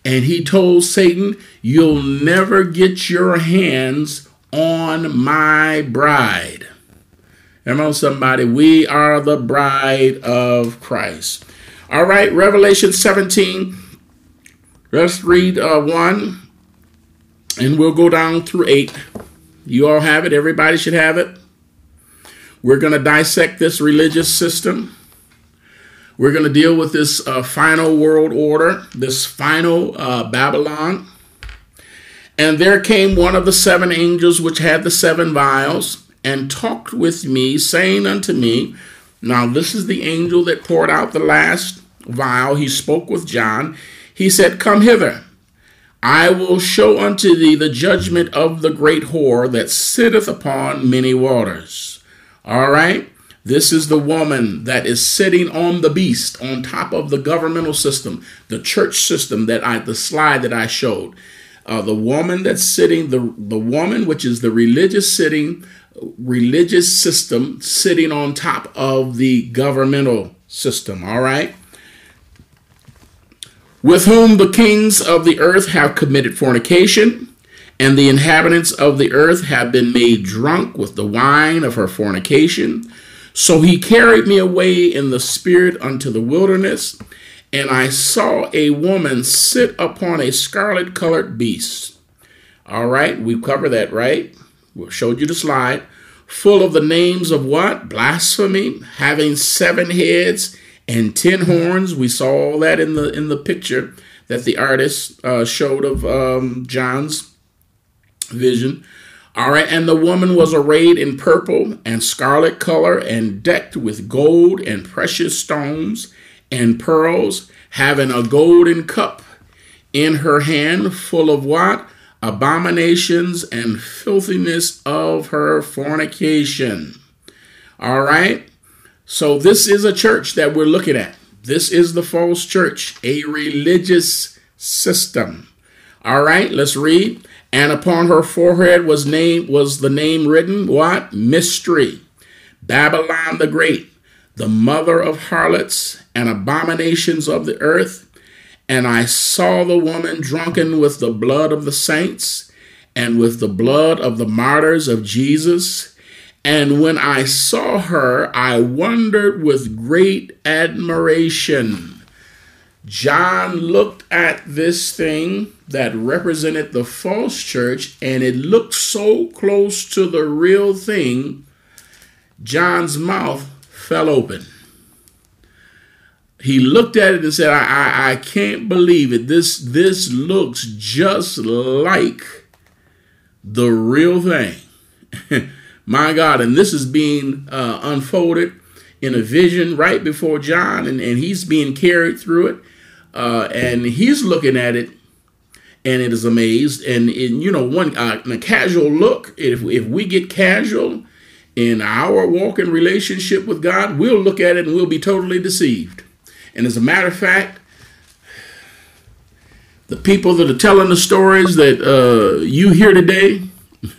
And he told Satan, You'll never get your hands on my bride. On, somebody. We are the bride of Christ. All right, Revelation 17. Let's read uh, 1 and we'll go down through 8. You all have it. Everybody should have it. We're going to dissect this religious system. We're going to deal with this uh, final world order, this final uh, Babylon. And there came one of the seven angels which had the seven vials and talked with me, saying unto me, Now this is the angel that poured out the last vial. He spoke with John. He said, Come hither. I will show unto thee the judgment of the great whore that sitteth upon many waters. All right? This is the woman that is sitting on the beast on top of the governmental system, the church system that I, the slide that I showed. Uh, the woman that's sitting, the, the woman which is the religious sitting religious system sitting on top of the governmental system, all right? With whom the kings of the earth have committed fornication, and the inhabitants of the earth have been made drunk with the wine of her fornication. So he carried me away in the spirit unto the wilderness, and I saw a woman sit upon a scarlet colored beast. All right, we covered that, right? We showed you the slide. Full of the names of what? Blasphemy, having seven heads and ten horns. We saw all that in the in the picture that the artist uh, showed of um, John's vision. All right, and the woman was arrayed in purple and scarlet color and decked with gold and precious stones and pearls, having a golden cup in her hand full of what? abominations and filthiness of her fornication. All right? So, this is a church that we're looking at. This is the false church, a religious system. All right, let's read. And upon her forehead was name was the name written what? Mystery. Babylon the Great, the mother of harlots and abominations of the earth and I saw the woman drunken with the blood of the saints and with the blood of the martyrs of Jesus. And when I saw her, I wondered with great admiration. John looked at this thing that represented the false church, and it looked so close to the real thing, John's mouth fell open he looked at it and said, I, I, I can't believe it. This, this looks just like the real thing. My God. And this is being uh, unfolded in a vision right before John, and, and he's being carried through it. Uh, and he's looking at it and it is amazed. And, in, you know, one uh, a casual look, if, if we get casual in our walk walking relationship with God, we'll look at it and we'll be totally deceived. And as a matter of fact, the people that are telling the stories that uh, you hear today,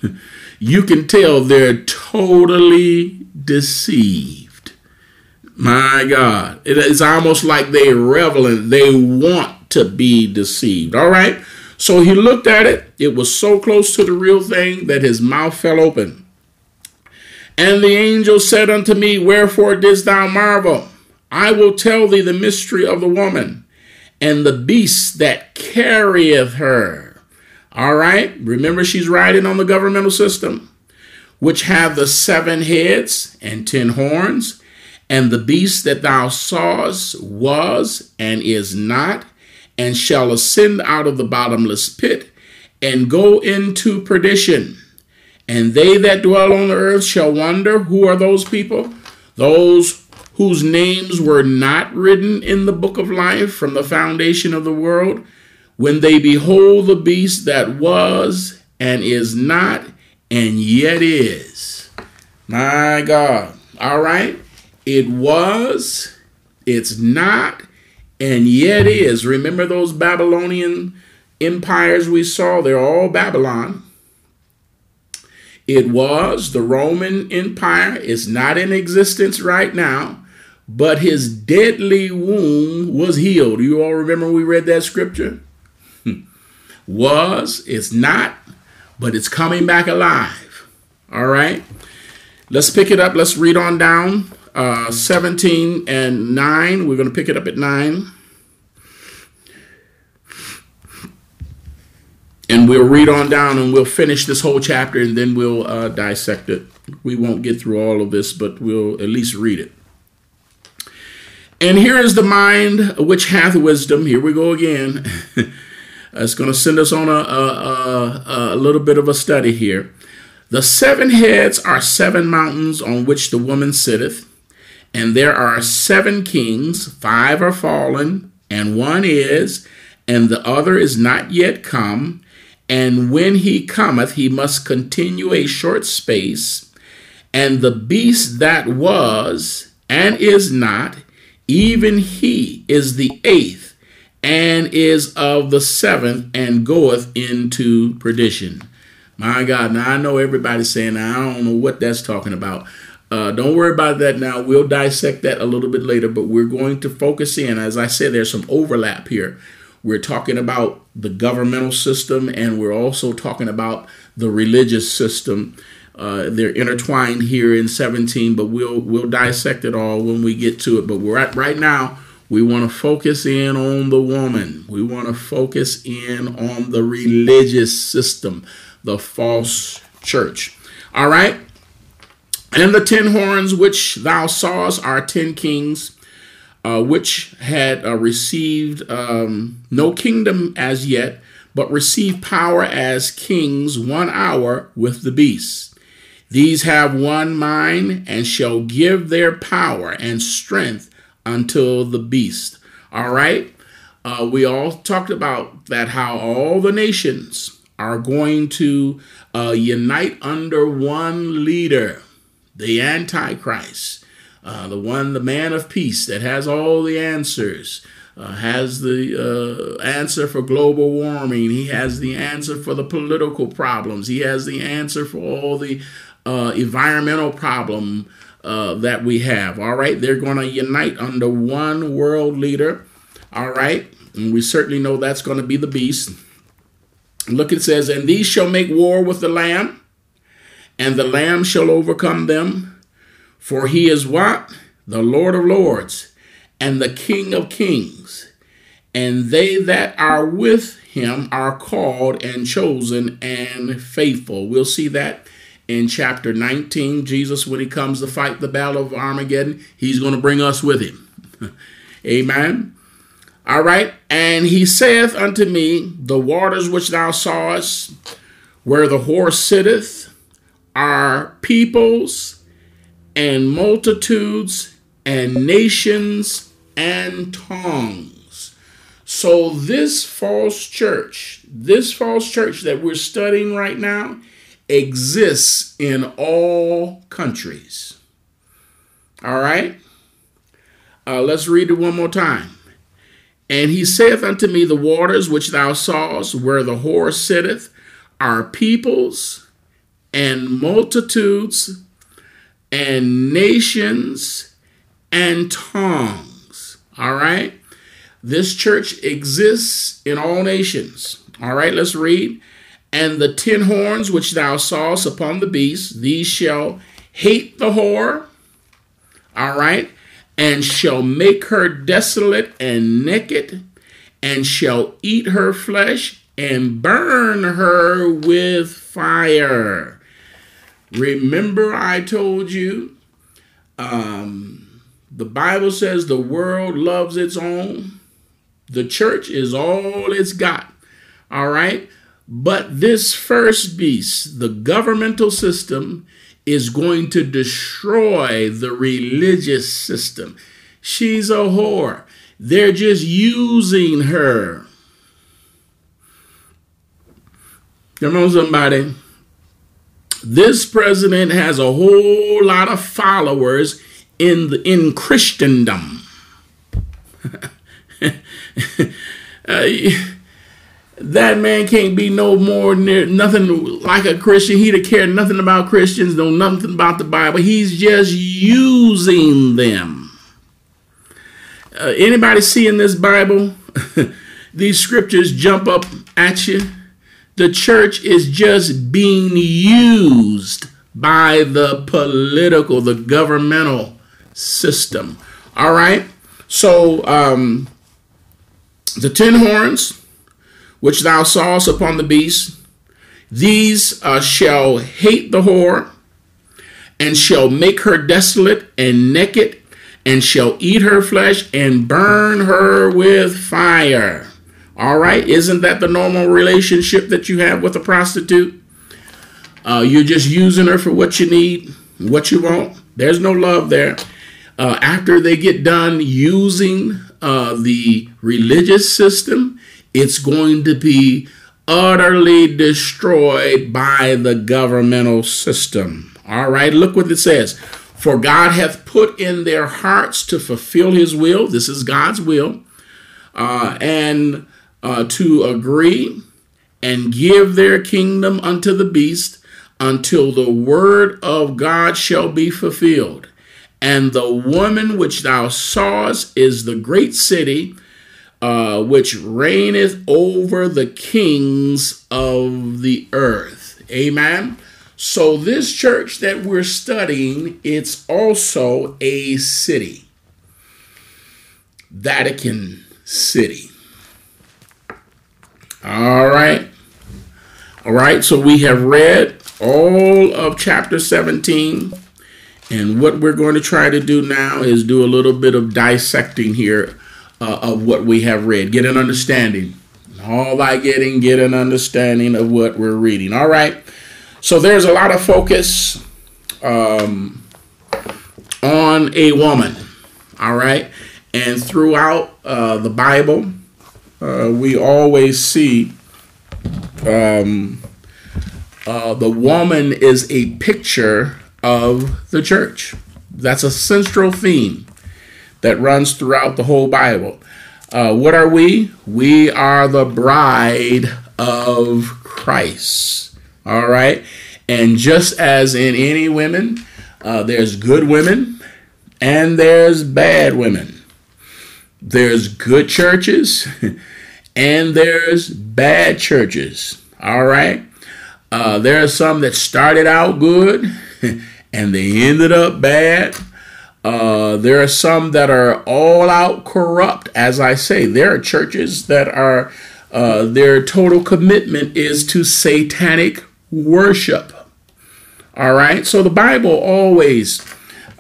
you can tell they're totally deceived. My God. It is almost like they revel in, they want to be deceived. All right. So he looked at it. It was so close to the real thing that his mouth fell open. And the angel said unto me, Wherefore didst thou marvel? I will tell thee the mystery of the woman and the beast that carrieth her. All right, remember she's riding on the governmental system, which have the seven heads and ten horns, And the beast that thou sawest was and is not, and shall ascend out of the bottomless pit and go into perdition. And they that dwell on the earth shall wonder who are those people? Those whose names were not written in the book of life from the foundation of the world, when they behold the beast that was and is not and yet is. My God. All right. It was, it's not, and yet is. Remember those Babylonian empires we saw? They're all Babylon. It was the Roman Empire. It's not in existence right now, but his deadly wound was healed. You all remember we read that scripture? was, it's not, but it's coming back alive. All right. Let's pick it up. Let's read on down uh, 17 and 9. We're going to pick it up at 9. And we'll read on down and we'll finish this whole chapter and then we'll uh, dissect it. We won't get through all of this, but we'll at least read it. And here is the mind which hath wisdom. Here we go again. it's going to send us on a, a, a, a little bit of a study here. The seven heads are seven mountains on which the woman sitteth and there are seven kings, five are fallen, and one is, and the other is not yet come. And when he cometh, he must continue a short space. And the beast that was and is not, even he is the eighth, and is of the seventh, and goeth into perdition. My God, now I know everybody's saying, I don't know what that's talking about. Uh, don't worry about that now. We'll dissect that a little bit later, but we're going to focus in. As I said, there's some overlap here. We're talking about the governmental system and we're also talking about the religious system. Uh, they're intertwined here in 17, but we'll we'll dissect it all when we get to it. But we're at right now. We want to focus in on the woman. We want to focus in on the religious system, the false church. All right. And the ten horns which thou sawest are ten kings, uh, which had uh, received um, no kingdom as yet, but received power as kings one hour with the beast. These have one mind and shall give their power and strength until the beast. All right. Uh, we all talked about that, how all the nations are going to uh, unite under one leader the Antichrist, uh, the one, the man of peace that has all the answers, uh, has the uh, answer for global warming. He has the answer for the political problems. He has the answer for all the uh, environmental problem uh, that we have. All right, they're going to unite under one world leader. All right, and we certainly know that's going to be the beast. Look, it says, and these shall make war with the Lamb and the Lamb shall overcome them. For he is what? The Lord of lords and the King of kings. And they that are with him are called and chosen and faithful. We'll see that in chapter 19. Jesus, when he comes to fight the battle of Armageddon, he's going to bring us with him. Amen. All right. And he saith unto me, The waters which thou sawest, where the horse sitteth, are peoples and multitudes and nations and tongues. So, this false church, this false church that we're studying right now, exists in all countries. All right? Uh, let's read it one more time. And he saith unto me, The waters which thou sawest, where the whore sitteth, are peoples and multitudes and nations and tongues. All right? This church exists in all nations. All right, let's read. And the ten horns which thou sawest upon the beast, these shall hate the whore. All right, and shall make her desolate and naked, and shall eat her flesh and burn her with fire. Remember, I told you um, The Bible says the world loves its own. The church is all it's got. All right. But this first beast, the governmental system, is going to destroy the religious system. She's a whore. They're just using her. Come on, somebody. This president has a whole lot of followers in the, in Christendom. uh, that man can't be no more near nothing like a Christian. He'd have cared nothing about Christians, know nothing about the Bible. He's just using them. Uh, anybody seeing this Bible? These scriptures jump up at you. The church is just being used by the political, the governmental system. All right. So um, the ten horns which thou sawest upon the beast, these uh, shall hate the whore, and shall make her desolate and naked, and shall eat her flesh and burn her with fire. All right, isn't that the normal relationship that you have with a prostitute? Uh, you're just using her for what you need, what you want. There's no love there. Uh, after they get done using uh, the religious system, it's going to be utterly destroyed by the governmental system. All right, look what it says. For God hath put in their hearts to fulfill his will. This is God's will. Uh, and uh, to agree and give their kingdom unto the beast until the word of God shall be fulfilled. And the woman which thou sawest is the great city uh, which reigneth over the kings of the earth. Amen. So this church that we're studying, it's also a city. Vatican City. All right. All right, so we have read all of chapter 17. And what we're going to try to do now is do a little bit of dissecting here uh, of what we have read. Get an understanding. All by getting, get an understanding of what we're reading. All right. So there's a lot of focus um, on a woman. All right. And throughout uh, the Bible, uh, we always see um, uh, the woman is a picture of the church. That's a central theme that runs throughout the whole Bible. Uh, what are we? We are the bride of Christ. All right. And just as in any women, uh, there's good women and there's bad women. There's good churches and there's bad churches. All right. Uh, there are some that started out good and they ended up bad. Uh, there are some that are all out corrupt. As I say, there are churches that are, uh, their total commitment is to satanic worship. All right. So the Bible always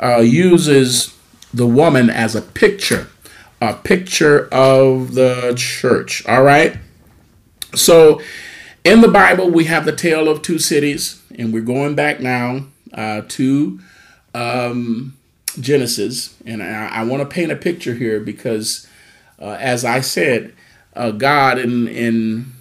uh, uses the woman as a picture, a picture of the church. All right. So in the Bible, we have the tale of two cities, and we're going back now uh, to. Um, Genesis, and I, I want to paint a picture here because, uh, as I said, uh, God and in,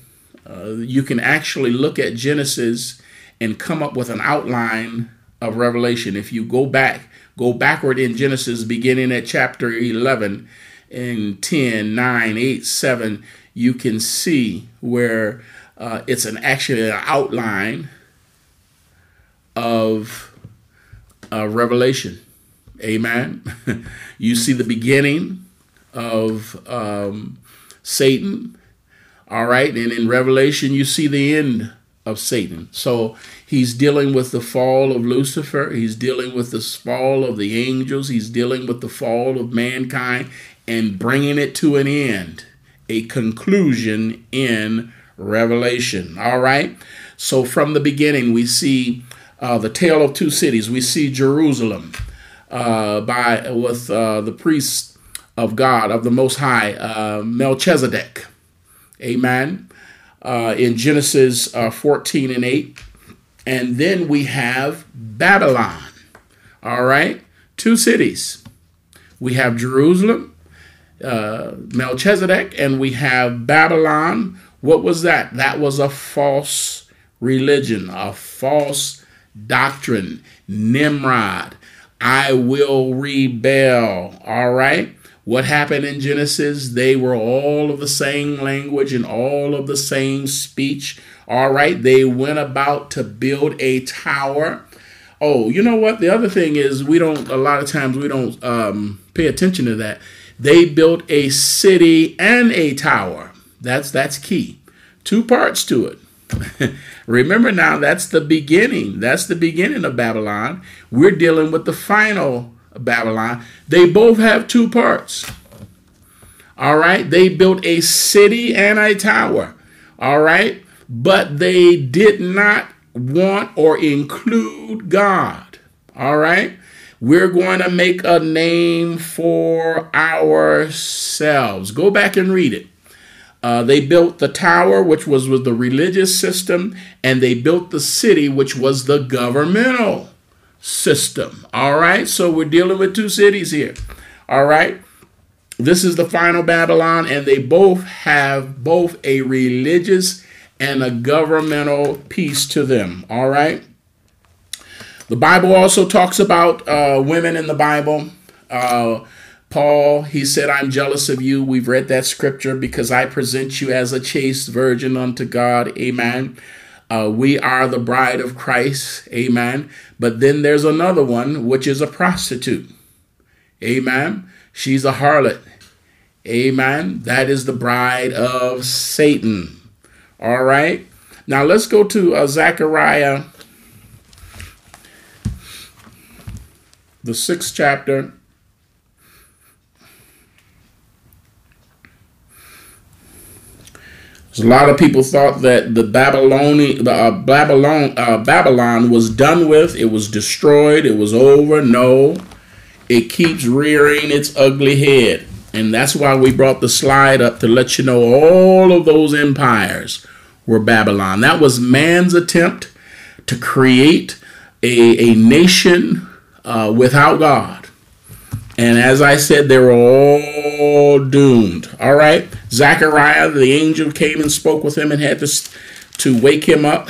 uh, you can actually look at Genesis and come up with an outline of Revelation. If you go back, go backward in Genesis, beginning at chapter 11 and 10, 9, 8, 7, you can see where uh, it's an actually an outline of uh, Revelation. Amen. you see the beginning of um, Satan. All right. And in Revelation, you see the end of Satan. So he's dealing with the fall of Lucifer. He's dealing with the fall of the angels. He's dealing with the fall of mankind and bringing it to an end, a conclusion in Revelation. All right. So from the beginning, we see uh, the tale of two cities. We see Jerusalem. uh, by with uh, the priest of God of the Most High, uh, Melchizedek. Amen. Uh, in Genesis uh, 14 and 8. And then we have Babylon. All right. Two cities. We have Jerusalem, uh, Melchizedek, and we have Babylon. What was that? That was a false religion, a false doctrine. Nimrod. I will rebel. All right. What happened in Genesis? They were all of the same language and all of the same speech. All right. They went about to build a tower. Oh, you know what? The other thing is, we don't, a lot of times, we don't um, pay attention to that. They built a city and a tower. That's that's key. Two parts to it. Remember now, that's the beginning. That's the beginning of Babylon. We're dealing with the final Babylon. They both have two parts. All right. They built a city and a tower. All right. But they did not want or include God. All right. We're going to make a name for ourselves. Go back and read it. Uh, they built the tower, which was, was the religious system, and they built the city, which was the governmental system. All right, so we're dealing with two cities here. All right, this is the final Babylon, and they both have both a religious and a governmental piece to them. All right. The Bible also talks about uh, women in the Bible. Uh, Paul, he said, I'm jealous of you. We've read that scripture because I present you as a chaste virgin unto God. Amen. Uh, we are the bride of Christ. Amen. But then there's another one, which is a prostitute. Amen. She's a harlot. Amen. That is the bride of Satan. All right. Now let's go to uh, Zechariah, the sixth chapter. A lot of people thought that the Babylonian, uh, Babylon, uh, Babylon was done with. It was destroyed. It was over. No, it keeps rearing its ugly head, and that's why we brought the slide up to let you know all of those empires were Babylon. That was man's attempt to create a, a nation uh, without God. And as I said, they were all doomed. All right. Zechariah, the angel came and spoke with him and had to, to wake him up.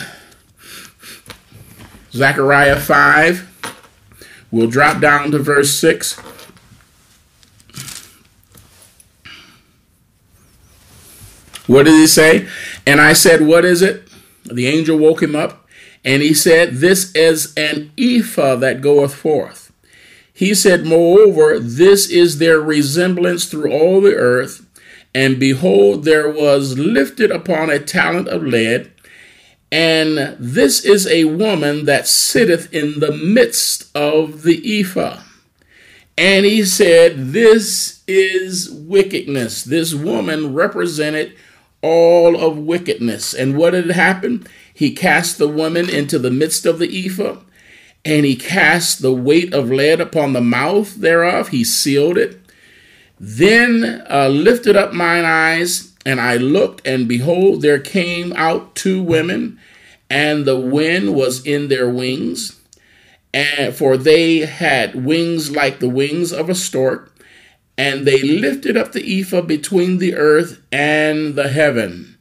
Zechariah 5. We'll drop down to verse 6. What did he say? And I said, What is it? The angel woke him up, and he said, This is an ephah that goeth forth. He said, Moreover, this is their resemblance through all the earth. And behold, there was lifted upon a talent of lead, and this is a woman that sitteth in the midst of the ephah. And he said, This is wickedness. This woman represented all of wickedness. And what had happened? He cast the woman into the midst of the ephah, and he cast the weight of lead upon the mouth thereof. He sealed it. Then uh, lifted up mine eyes, and I looked, and behold, there came out two women, and the wind was in their wings, and for they had wings like the wings of a stork, and they lifted up the ephah between the earth and the heaven.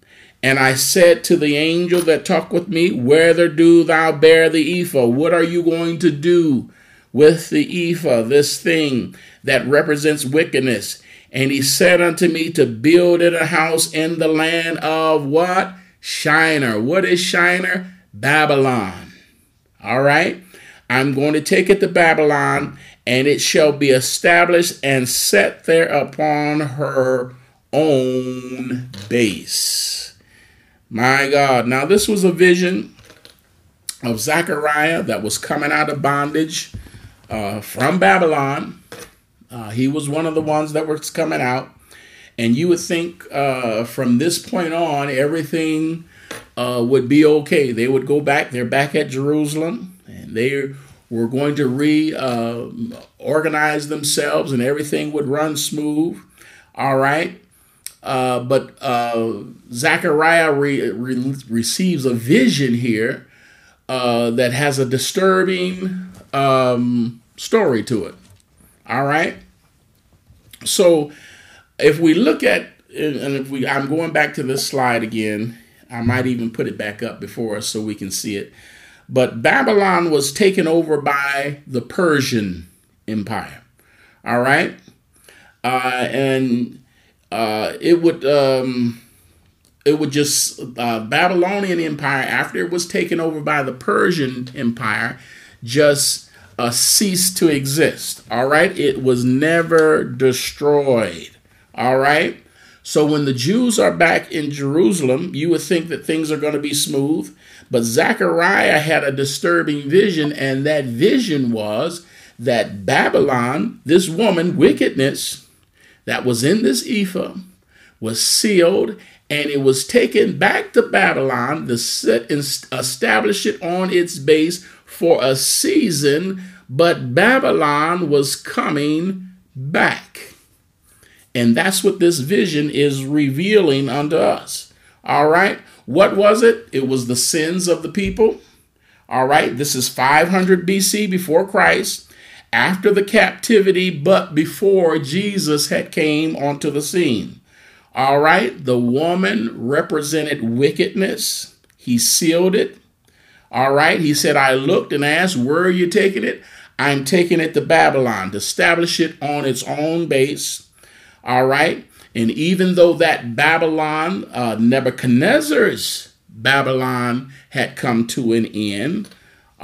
And I said to the angel that talked with me, Whether do thou bear the ephah? What are you going to do with the ephah, this thing that represents wickedness? And he said unto me, To build it a house in the land of what? Shinar. What is Shinar? Babylon. All right. I'm going to take it to Babylon, and it shall be established and set there upon her own base. My God. Now, this was a vision of Zechariah that was coming out of bondage uh, from Babylon. Uh, he was one of the ones that was coming out. And you would think uh, from this point on, everything uh, would be okay. They would go back. They're back at Jerusalem. And they were going to reorganize uh, themselves and everything would run smooth. All right. Uh, but uh, Zechariah re- re- receives a vision here uh, that has a disturbing um, story to it. All right. So if we look at, and if we, I'm going back to this slide again. I might even put it back up before us so we can see it. But Babylon was taken over by the Persian Empire. All right. Uh, and uh, it would um, it would just uh, Babylonian Empire after it was taken over by the Persian Empire just uh, ceased to exist. All right, it was never destroyed. All right. So when the Jews are back in Jerusalem, you would think that things are going to be smooth. But Zechariah had a disturbing vision, and that vision was that Babylon, this woman, wickedness that was in this ephah, was sealed and it was taken back to Babylon to set and establish it on its base for a season. But Babylon was coming back. And that's what this vision is revealing unto us. All right. What was it? It was the sins of the people. All right. This is 500 BC before Christ, after the captivity, but before Jesus had came onto the scene. All right. The woman represented wickedness. He sealed it. All right. He said, I looked and asked, Where are you taking it? I'm taking it to Babylon to establish it on its own base all right. And even though that Babylon, uh, Nebuchadnezzar's Babylon had come to an end,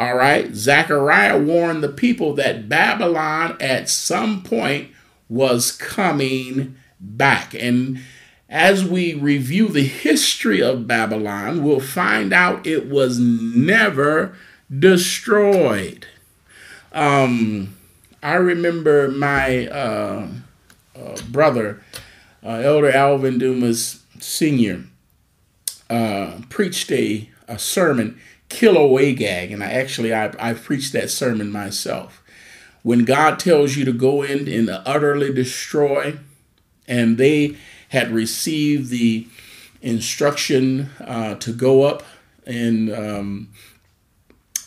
all right, Zechariah warned the people that Babylon at some point was coming back. And as we review the history of Babylon, we'll find out it was never destroyed. Um, I remember my uh, uh, brother, uh, Elder Alvin Dumas Sr., uh, preached a, a sermon, Kill Agag. and I actually I, I preached that sermon myself. When God tells you to go in and utterly destroy, and they had received the instruction uh, to go up and um,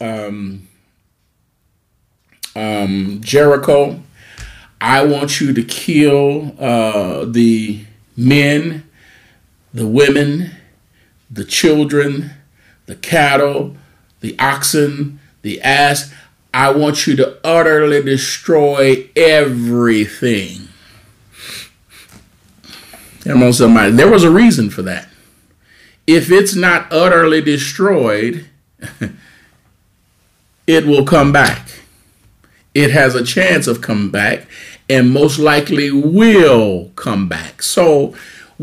um, um, Jericho I want you to kill uh, the men, the women, the children, the cattle, the oxen, the ass. I want you to utterly destroy everything. Come on, somebody. There was a reason for that. If it's not utterly destroyed, it will come back. It has a chance of coming back and most likely will come back. So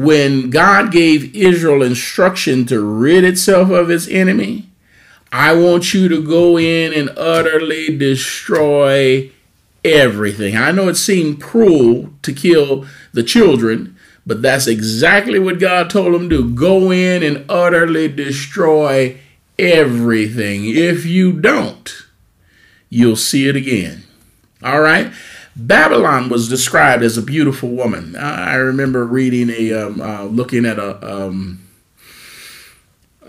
when God gave Israel instruction to rid itself of its enemy, I want you to go in and utterly destroy everything. I know it seemed cruel to kill the children, but that's exactly what God told them to do. Go in and utterly destroy everything. If you don't, you'll see it again. All right? Babylon was described as a beautiful woman. I remember reading a, um, uh, looking at a, um,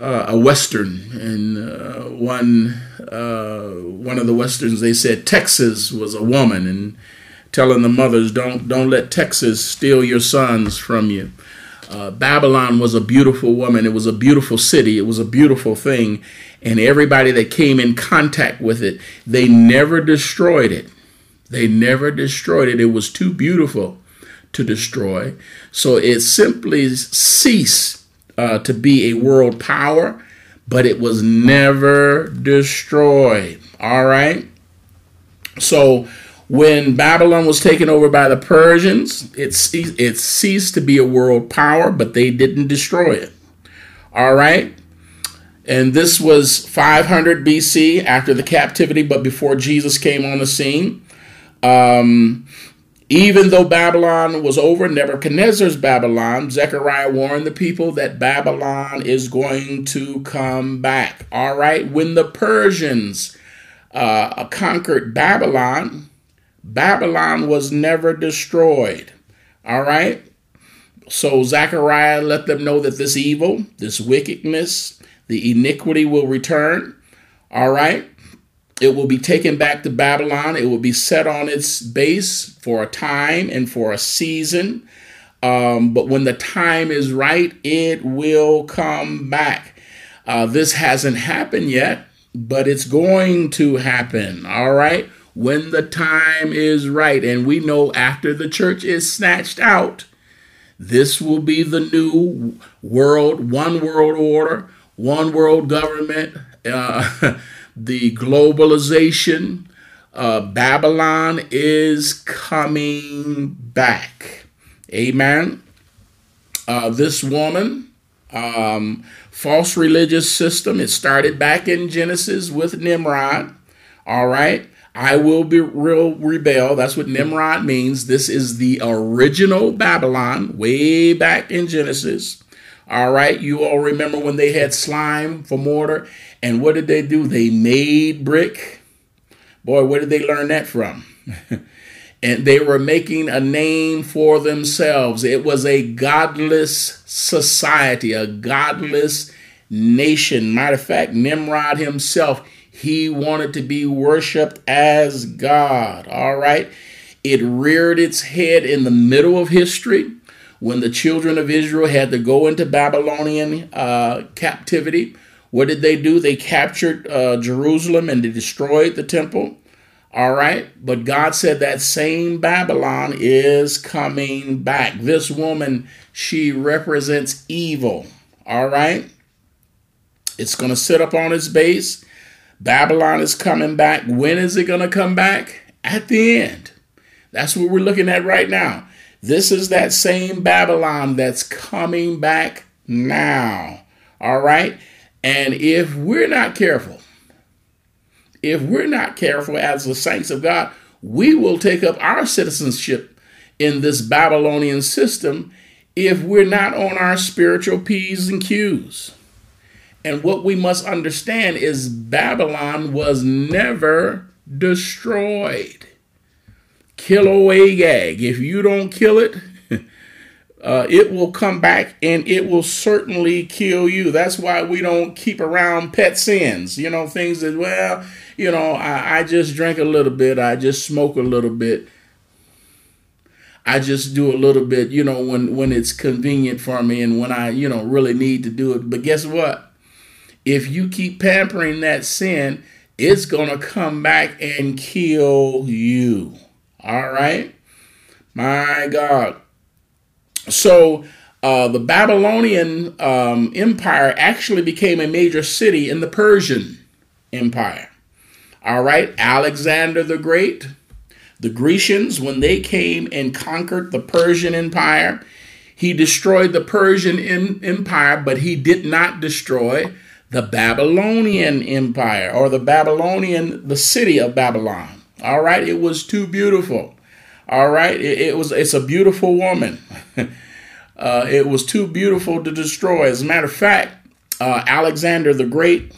uh, a western, and uh, one, uh, one of the westerns they said Texas was a woman, and telling the mothers don't don't let Texas steal your sons from you. Uh, Babylon was a beautiful woman. It was a beautiful city. It was a beautiful thing, and everybody that came in contact with it, they never destroyed it they never destroyed it. It was too beautiful to destroy. So it simply ceased uh, to be a world power, but it was never destroyed. All right. So when Babylon was taken over by the Persians, it, it ceased to be a world power, but they didn't destroy it. All right. And this was 500 BC after the captivity, but before Jesus came on the scene. Um, even though Babylon was over, Nebuchadnezzar's Babylon, Zechariah warned the people that Babylon is going to come back. All right, when the Persians uh, conquered Babylon, Babylon was never destroyed. All right? So Zechariah let them know that this evil, this wickedness, the iniquity will return. All right? It will be taken back to Babylon. It will be set on its base for a time and for a season. Um, but when the time is right, it will come back. Uh, this hasn't happened yet, but it's going to happen. All right? When the time is right. And we know after the church is snatched out, this will be the new world, one world order, one world government. Uh, the globalization, uh, Babylon is coming back. Amen. Uh, this woman, um, false religious system, it started back in Genesis with Nimrod. All right. I will be real rebel. That's what Nimrod means. This is the original Babylon, way back in Genesis. All right. You all remember when they had slime for mortar and what did they do? They made brick. Boy, where did they learn that from? and they were making a name for themselves. It was a godless society, a godless nation. Matter of fact, Nimrod himself, he wanted to be worshiped as God. All right. It reared its head in the middle of history when the children of Israel had to go into Babylonian uh, captivity. What did they do? They captured uh, Jerusalem and they destroyed the temple. All right. But God said that same Babylon is coming back. This woman, she represents evil. All right. It's going to sit up on its base. Babylon is coming back. When is it going to come back? At the end. That's what we're looking at right now. This is that same Babylon that's coming back now. All right. And if we're not careful, if we're not careful as the saints of God, we will take up our citizenship in this Babylonian system if we're not on our spiritual P's and Q's. And what we must understand is Babylon was never destroyed. Kill Agag. If you don't kill it, uh, it will come back and it will certainly kill you. That's why we don't keep around pet sins. You know, things that, well, you know, I, I just drink a little bit, I just smoke a little bit. I just do a little bit, you know, when when it's convenient for me and when I, you know, really need to do it. But guess what? If you keep pampering that sin, it's going to come back and kill you. All right? My God. So uh, the Babylonian um, Empire actually became a major city in the Persian Empire. All right, Alexander the Great, the Grecians, when they came and conquered the Persian Empire, he destroyed the Persian Empire, but he did not destroy the Babylonian Empire or the Babylonian, the city of Babylon. All right, it was too beautiful. All right, it, it was. It's a beautiful woman. uh, it was too beautiful to destroy. As a matter of fact, uh, Alexander the Great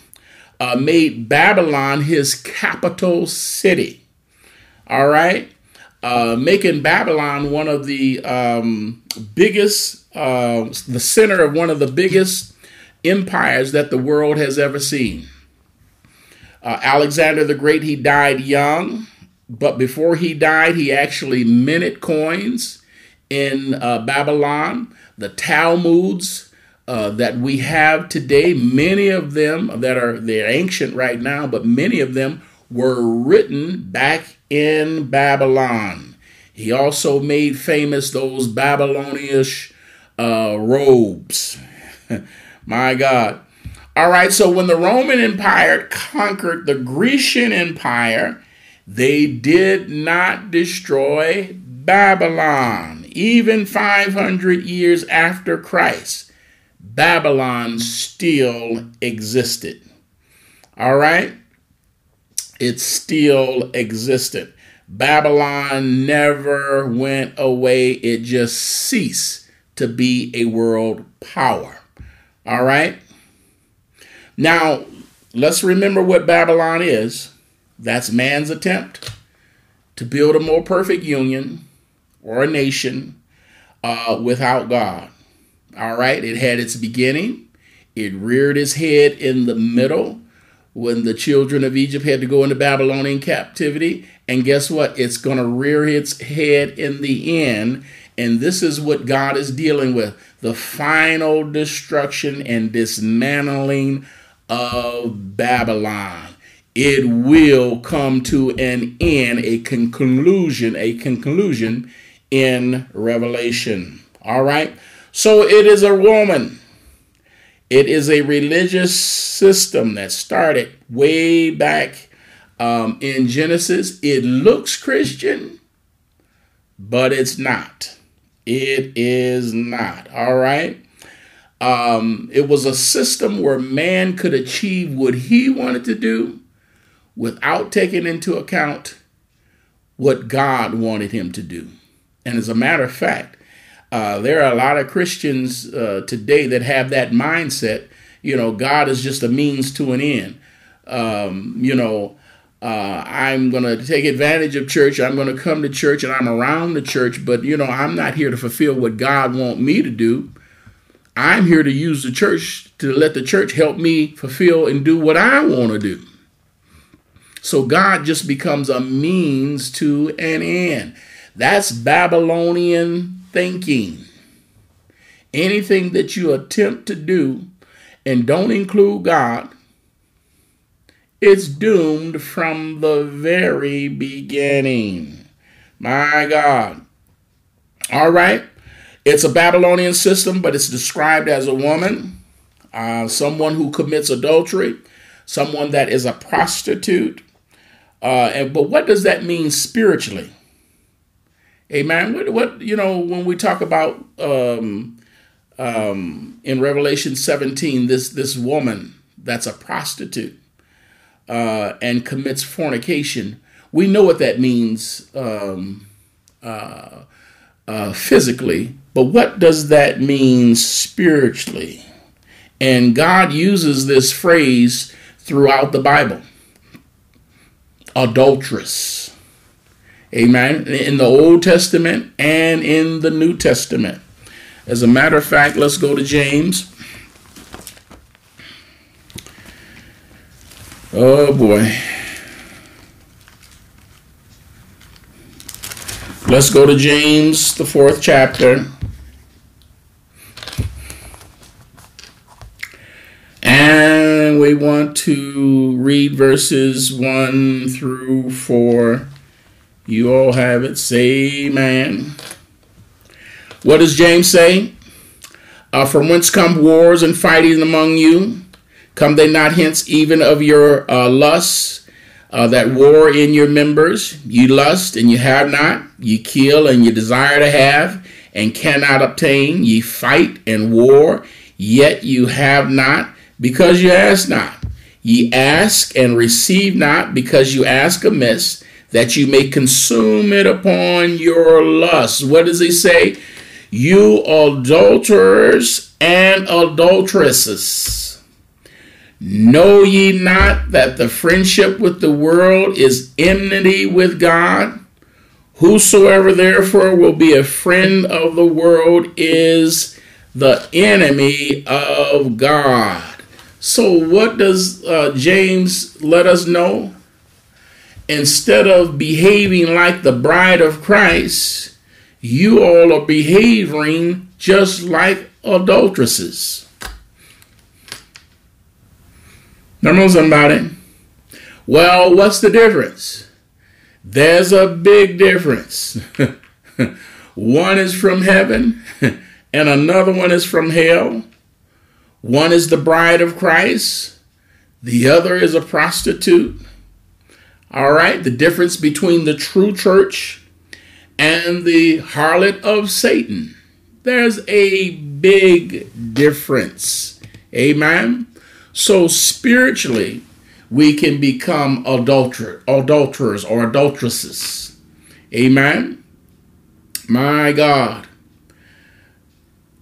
uh, made Babylon his capital city. All right, uh, making Babylon one of the um, biggest, uh, the center of one of the biggest empires that the world has ever seen. Uh, Alexander the Great, he died young. But before he died, he actually minted coins in uh, Babylon. The Talmuds uh, that we have today, many of them that are they're ancient right now, but many of them were written back in Babylon. He also made famous those Babylonish uh, robes. My God. All right, so when the Roman Empire conquered the Grecian Empire, they did not destroy Babylon. Even 500 years after Christ, Babylon still existed. All right? It still existed. Babylon never went away, it just ceased to be a world power. All right? Now, let's remember what Babylon is. That's man's attempt to build a more perfect union or a nation uh, without God. All right, it had its beginning, it reared its head in the middle when the children of Egypt had to go into Babylonian captivity. And guess what? It's going to rear its head in the end. And this is what God is dealing with the final destruction and dismantling of Babylon. It will come to an end, a conclusion, a conclusion in Revelation. All right. So it is a woman. It is a religious system that started way back um, in Genesis. It looks Christian, but it's not. It is not. All right. Um, it was a system where man could achieve what he wanted to do without taking into account what God wanted him to do. And as a matter of fact, uh, there are a lot of Christians uh, today that have that mindset. You know, God is just a means to an end. Um, you know, uh, I'm going to take advantage of church. I'm going to come to church and I'm around the church, but, you know, I'm not here to fulfill what God wants me to do. I'm here to use the church to let the church help me fulfill and do what I want to do. So God just becomes a means to an end. That's Babylonian thinking. Anything that you attempt to do and don't include God, it's doomed from the very beginning. My God. All right. It's a Babylonian system, but it's described as a woman, uh, someone who commits adultery, someone that is a prostitute. Uh, and, but what does that mean spiritually? Amen. What, what you know when we talk about um, um, in Revelation 17, this this woman that's a prostitute uh, and commits fornication. We know what that means um, uh, uh, physically, but what does that mean spiritually? And God uses this phrase throughout the Bible. Adulteress Amen. In the Old Testament and in the New Testament. As a matter of fact, let's go to James. Oh boy. Let's go to James, the fourth chapter. And we want to read verses 1 through 4 you all have it. Say amen. What does James say? Uh, from whence come wars and fighting among you? Come they not hence even of your uh, lusts uh, that war in your members? You lust and you have not. You kill and you desire to have and cannot obtain. Ye fight and war, yet you have not because you ask not. Ye ask and receive not because you ask amiss that you may consume it upon your lust. What does he say? You adulterers and adulteresses, know ye not that the friendship with the world is enmity with God? Whosoever therefore will be a friend of the world is the enemy of God. So, what does uh, James let us know? instead of behaving like the bride of Christ, you all are behaving just like adulteresses. Remember somebody? Well, what's the difference? There's a big difference. one is from heaven and another one is from hell. One is the bride of Christ, the other is a prostitute. All right, the difference between the true church and the harlot of Satan. There's a big difference. Amen. So spiritually, we can become adulter, adulterers or adulteresses. Amen. My God.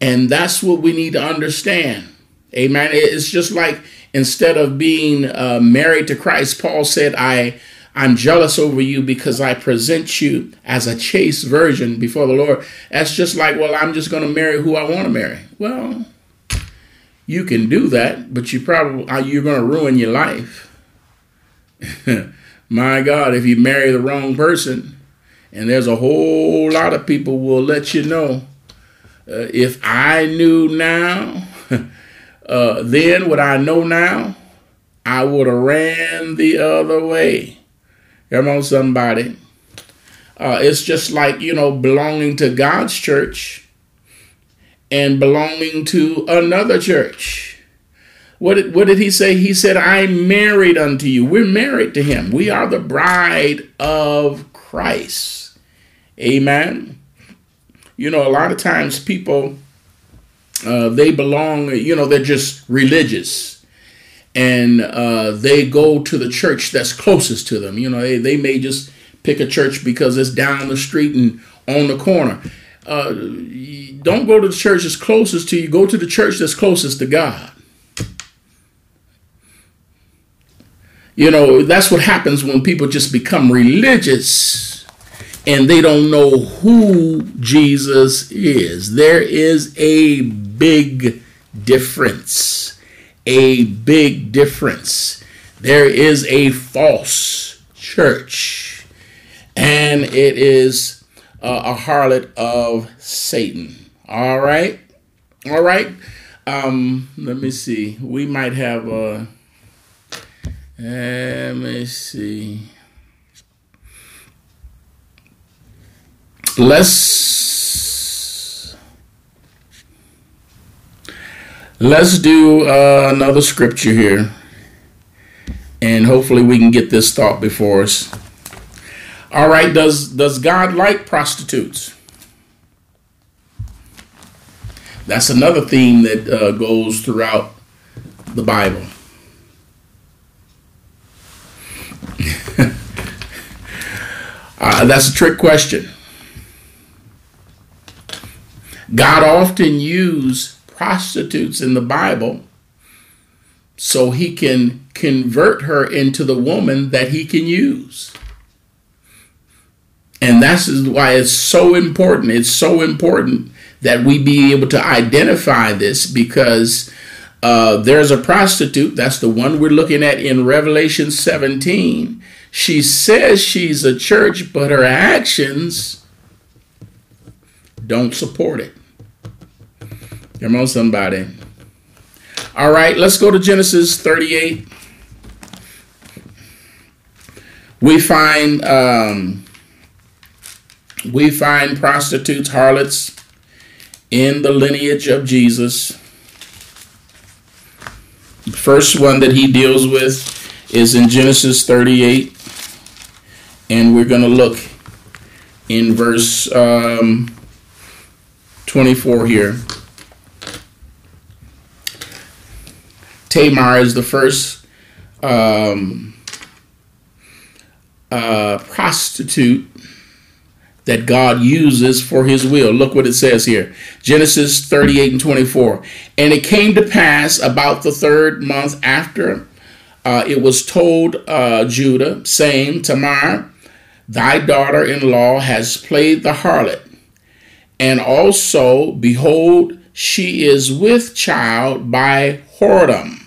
And that's what we need to understand. Amen. It's just like instead of being uh, married to Christ, Paul said, I I'm jealous over you because I present you as a chaste virgin before the Lord. That's just like, well, I'm just going to marry who I want to marry. Well, you can do that, but you probably uh, you're going to ruin your life. My God, if you marry the wrong person, and there's a whole lot of people will let you know. Uh, if I knew now, uh, then what I know now, I would have ran the other way. Come on, somebody. Uh, it's just like, you know, belonging to God's church and belonging to another church. What did, what did he say? He said, I'm married unto you. We're married to him. We are the bride of Christ. Amen. You know, a lot of times people, uh, they belong, you know, they're just religious and uh, they go to the church that's closest to them. You know, they, they may just pick a church because it's down the street and on the corner. Uh, don't go to the church that's closest to you. Go to the church that's closest to God. You know, that's what happens when people just become religious and they don't know who Jesus is. There is a big difference a big difference. There is a false church, and it is uh, a harlot of Satan. All right, all right. Um, let me see. We might have a. Let me see. Let's Let's do uh, another scripture here, and hopefully we can get this thought before us. All right, does does God like prostitutes? That's another theme that uh, goes throughout the Bible. uh, that's a trick question. God often used prostitutes in the Bible so he can convert her into the woman that he can use. And that's why it's so important. It's so important that we be able to identify this because uh, there's a prostitute, that's the one we're looking at in Revelation 17. She says she's a church, but her actions don't support it. Come on, somebody. All right, let's go to Genesis 38. We find um, we find prostitutes, harlots in the lineage of Jesus. The first one that he deals with is in Genesis 38, and we're going to look in verse um, 24 here. Tamar is the first um, uh, prostitute that God uses for his will. Look what it says here Genesis 38 and 24. And it came to pass about the third month after uh, it was told uh, Judah, saying, Tamar, thy daughter in law has played the harlot. And also, behold, she is with child by whoredom.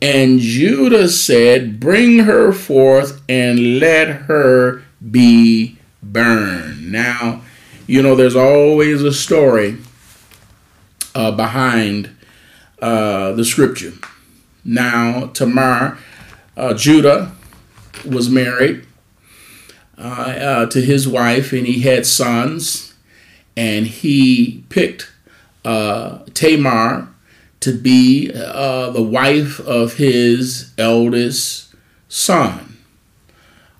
And Judah said, Bring her forth and let her be burned. Now, you know, there's always a story uh, behind uh, the scripture. Now, Tamar, uh, Judah was married uh, uh, to his wife, and he had sons, and he picked uh, Tamar to be uh, the wife of his eldest son.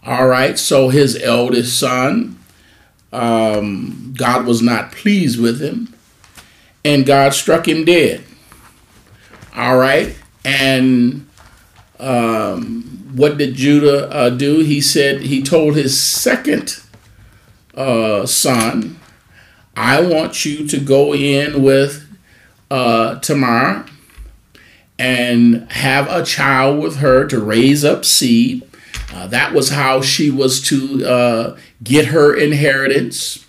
All right, so his eldest son, um, God was not pleased with him, and God struck him dead. All right, and um, what did Judah uh, do? He said, he told his second uh, son, I want you to go in with uh, Tamar and have a child with her to raise up seed. Uh, that was how she was to uh, get her inheritance.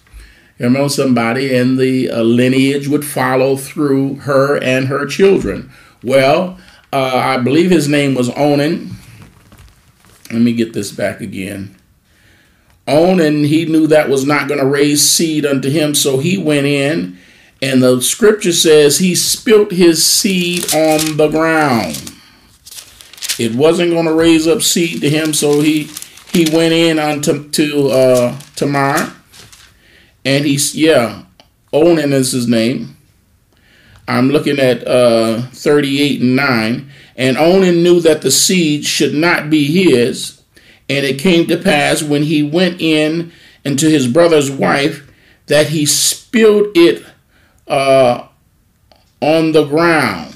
Remember somebody, and the uh, lineage would follow through her and her children. Well, uh, I believe his name was Onan. Let me get this back again. Onan, he knew that was not going to raise seed unto him, so he went in, and the scripture says he spilt his seed on the ground. It wasn't going to raise up seed to him, so he he went in unto to uh, Tamar, and he's yeah, Onan is his name. I'm looking at uh, 38 and 9. And Onan knew that the seed should not be his. And it came to pass when he went in into his brother's wife that he spilled it uh, on the ground,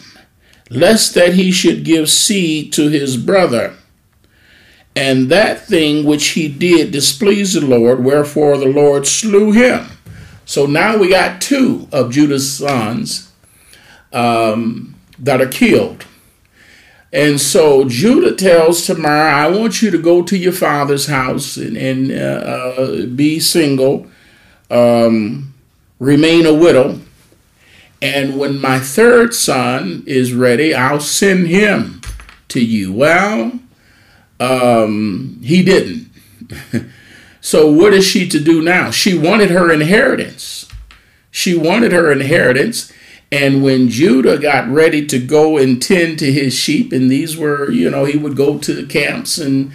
lest that he should give seed to his brother. And that thing which he did displeased the Lord, wherefore the Lord slew him. So now we got two of Judah's sons um, that are killed. And so Judah tells Tamar, I want you to go to your father's house and, and uh, uh, be single, um, remain a widow. And when my third son is ready, I'll send him to you. Well, um, he didn't. so what is she to do now? She wanted her inheritance. She wanted her inheritance. And when Judah got ready to go and tend to his sheep, and these were, you know, he would go to the camps and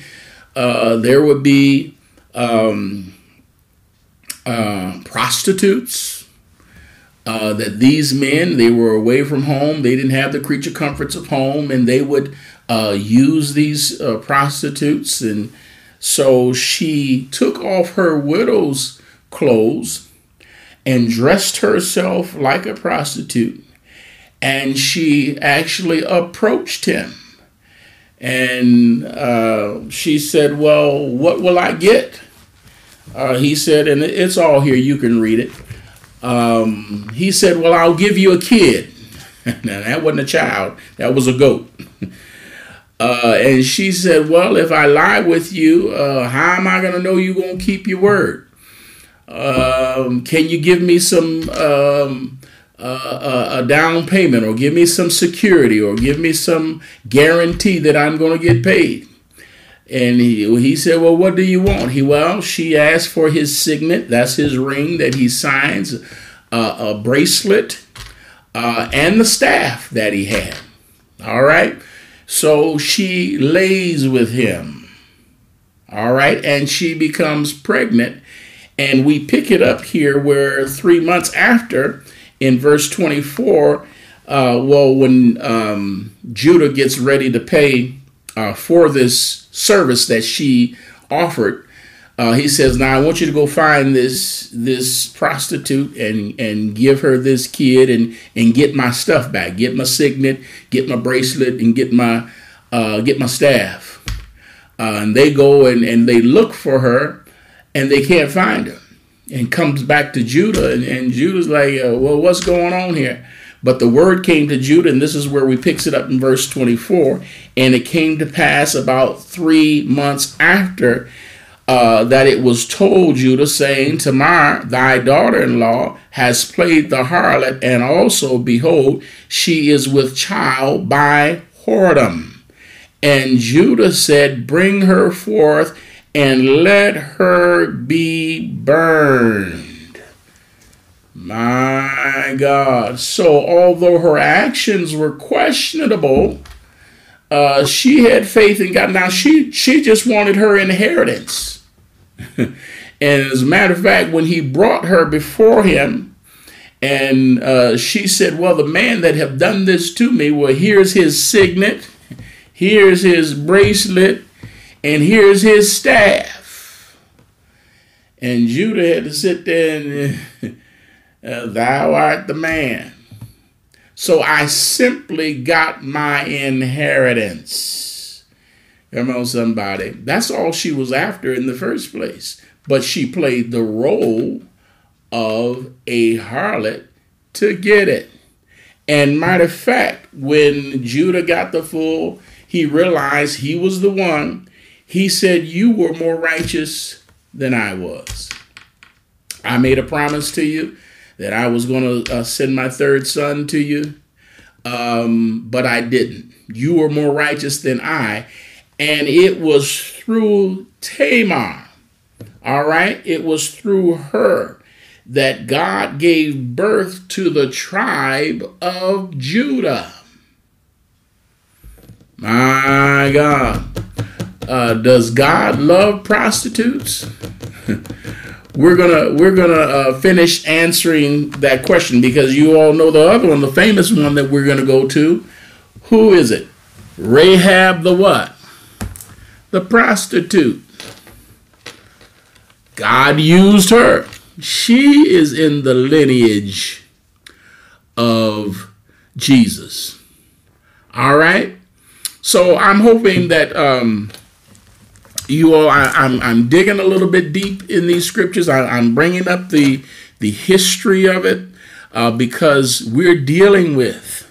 uh, there would be um, uh, prostitutes. Uh, that these men, they were away from home, they didn't have the creature comforts of home, and they would uh, use these uh, prostitutes. And so she took off her widow's clothes and dressed herself like a prostitute. And she actually approached him. And uh, she said, Well, what will I get? Uh, he said, and it's all here, you can read it. Um, he said, Well, I'll give you a kid. now, that wasn't a child, that was a goat. Uh, and she said, Well, if I lie with you, uh, how am I going to know you're going to keep your word? Um, can you give me some um, uh, a down payment, or give me some security, or give me some guarantee that I'm going to get paid? And he, he said, Well, what do you want? He, well, she asked for his signet. That's his ring that he signs, uh, a bracelet, uh, and the staff that he had. All right. So she lays with him. All right. And she becomes pregnant and we pick it up here where three months after, in verse 24, uh, well, when um, Judah gets ready to pay uh, for this service that she offered, uh, he says, "Now I want you to go find this this prostitute and and give her this kid and and get my stuff back, get my signet, get my bracelet, and get my uh, get my staff." Uh, and they go and and they look for her, and they can't find her. And comes back to Judah, and, and Judah's like, uh, well, what's going on here? But the word came to Judah, and this is where we picks it up in verse 24. And it came to pass about three months after uh, that it was told Judah, saying, Tamar, thy daughter in law, has played the harlot, and also, behold, she is with child by whoredom. And Judah said, Bring her forth and let her be burned. My God. So, although her actions were questionable, uh, she had faith in God. Now, she, she just wanted her inheritance. and as a matter of fact, when he brought her before him, and uh, she said, Well, the man that have done this to me, well, here's his signet, here's his bracelet, and here's his staff. And Judah had to sit there and, Uh, thou art the man. So I simply got my inheritance. Come on, somebody. That's all she was after in the first place. But she played the role of a harlot to get it. And matter of fact, when Judah got the full, he realized he was the one He said, You were more righteous than I was. I made a promise to you that I was going to uh, send my third son to you, um, but I didn't. You were more righteous than I. And it was through Tamar, all right? It was through her that God gave birth to the tribe of Judah. My God. Uh, does God love prostitutes? we're gonna we're gonna uh, finish answering that question because you all know the other one, the famous one that we're gonna go to. Who is it? Rahab the what? The prostitute. God used her. She is in the lineage of Jesus. All right. So I'm hoping that um, you all, I, am I'm, I'm digging a little bit deep in these scriptures. I, am bringing up the the history of it uh, because we're dealing with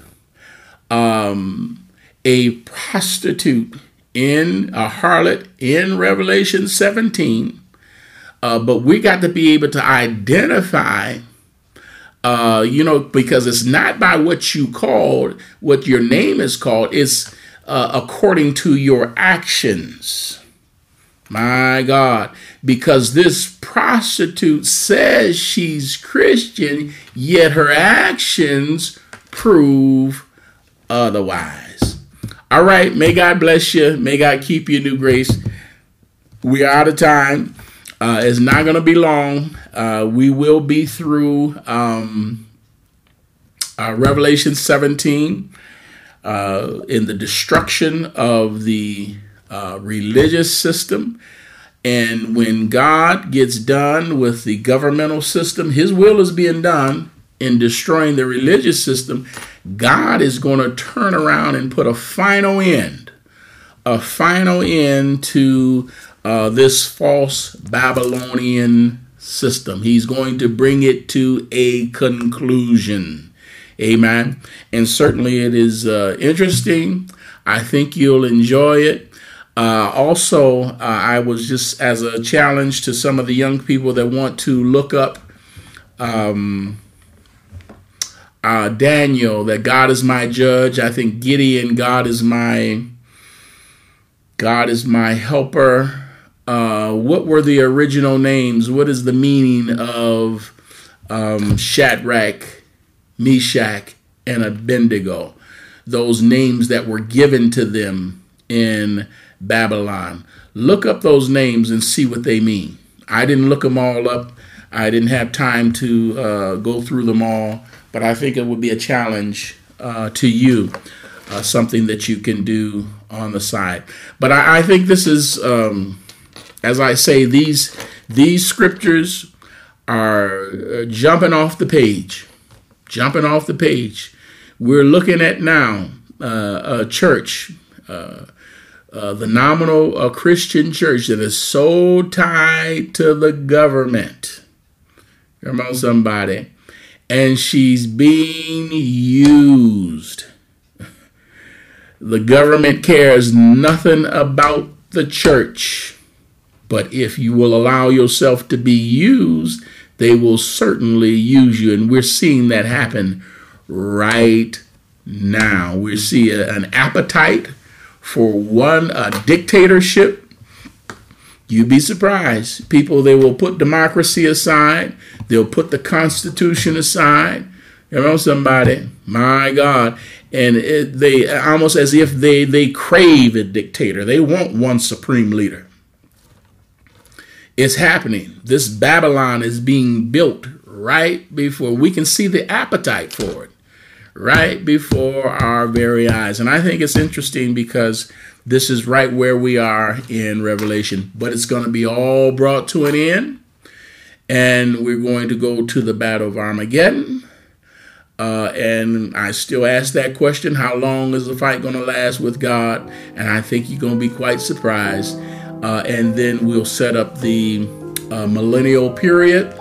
um, a prostitute in a harlot in Revelation 17. Uh, but we got to be able to identify uh, you know, because it's not by what you called, what your name is called, it's uh, according to your actions. My God, because this prostitute says she's Christian, yet her actions prove otherwise. All right, may God bless you. May God keep you, new grace. We are out of time. Uh, it's not going to be long. Uh, we will be through um, uh, Revelation 17 uh, in the destruction of the uh, religious system. And when God gets done with the governmental system, his will is being done in destroying the religious system. God is going to turn around and put a final end, a final end to uh, this false Babylonian system. He's going to bring it to a conclusion. Amen. And certainly it is uh, interesting. I think you'll enjoy it. Uh, also, uh, I was just as a challenge to some of the young people that want to look up um, uh, Daniel, that God is my judge. I think Gideon, God is my God is my helper. Uh, what were the original names? What is the meaning of um, Shadrach, Meshach, and Abednego? Those names that were given to them in Babylon. Look up those names and see what they mean. I didn't look them all up. I didn't have time to uh, go through them all, but I think it would be a challenge uh, to you, uh, something that you can do on the side. But I, I think this is, um, as I say, these these scriptures are uh, jumping off the page, jumping off the page. We're looking at now uh, a church uh, the nominal uh, Christian church that is so tied to the government. Come on, somebody. And she's being used. The government cares nothing about the church. But if you will allow yourself to be used, they will certainly use you. And we're seeing that happen right now. We see an appetite for one a dictatorship, you'd be surprised. People, they will put democracy aside, they'll put the Constitution aside. You know, somebody, my God. And it, they almost as if they, they crave a dictator. They want one supreme leader. It's happening. This Babylon is being built right before we can see the appetite for it right before our very eyes. And I think it's interesting because this is right where we are in Revelation, but it's going to be all brought to an end. And we're going to go to the Battle of Armageddon. Uh, and I still ask that question how long is the fight going to last with God? And I think you're going to be quite surprised. Uh, and then we'll set up the uh, millennial period.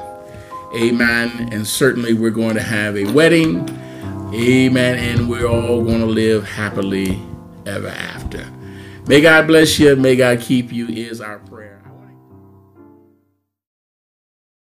Amen. And certainly we're going to have a wedding Amen. And we're all going to live happily ever after. May God bless you. May God keep you, is our prayer.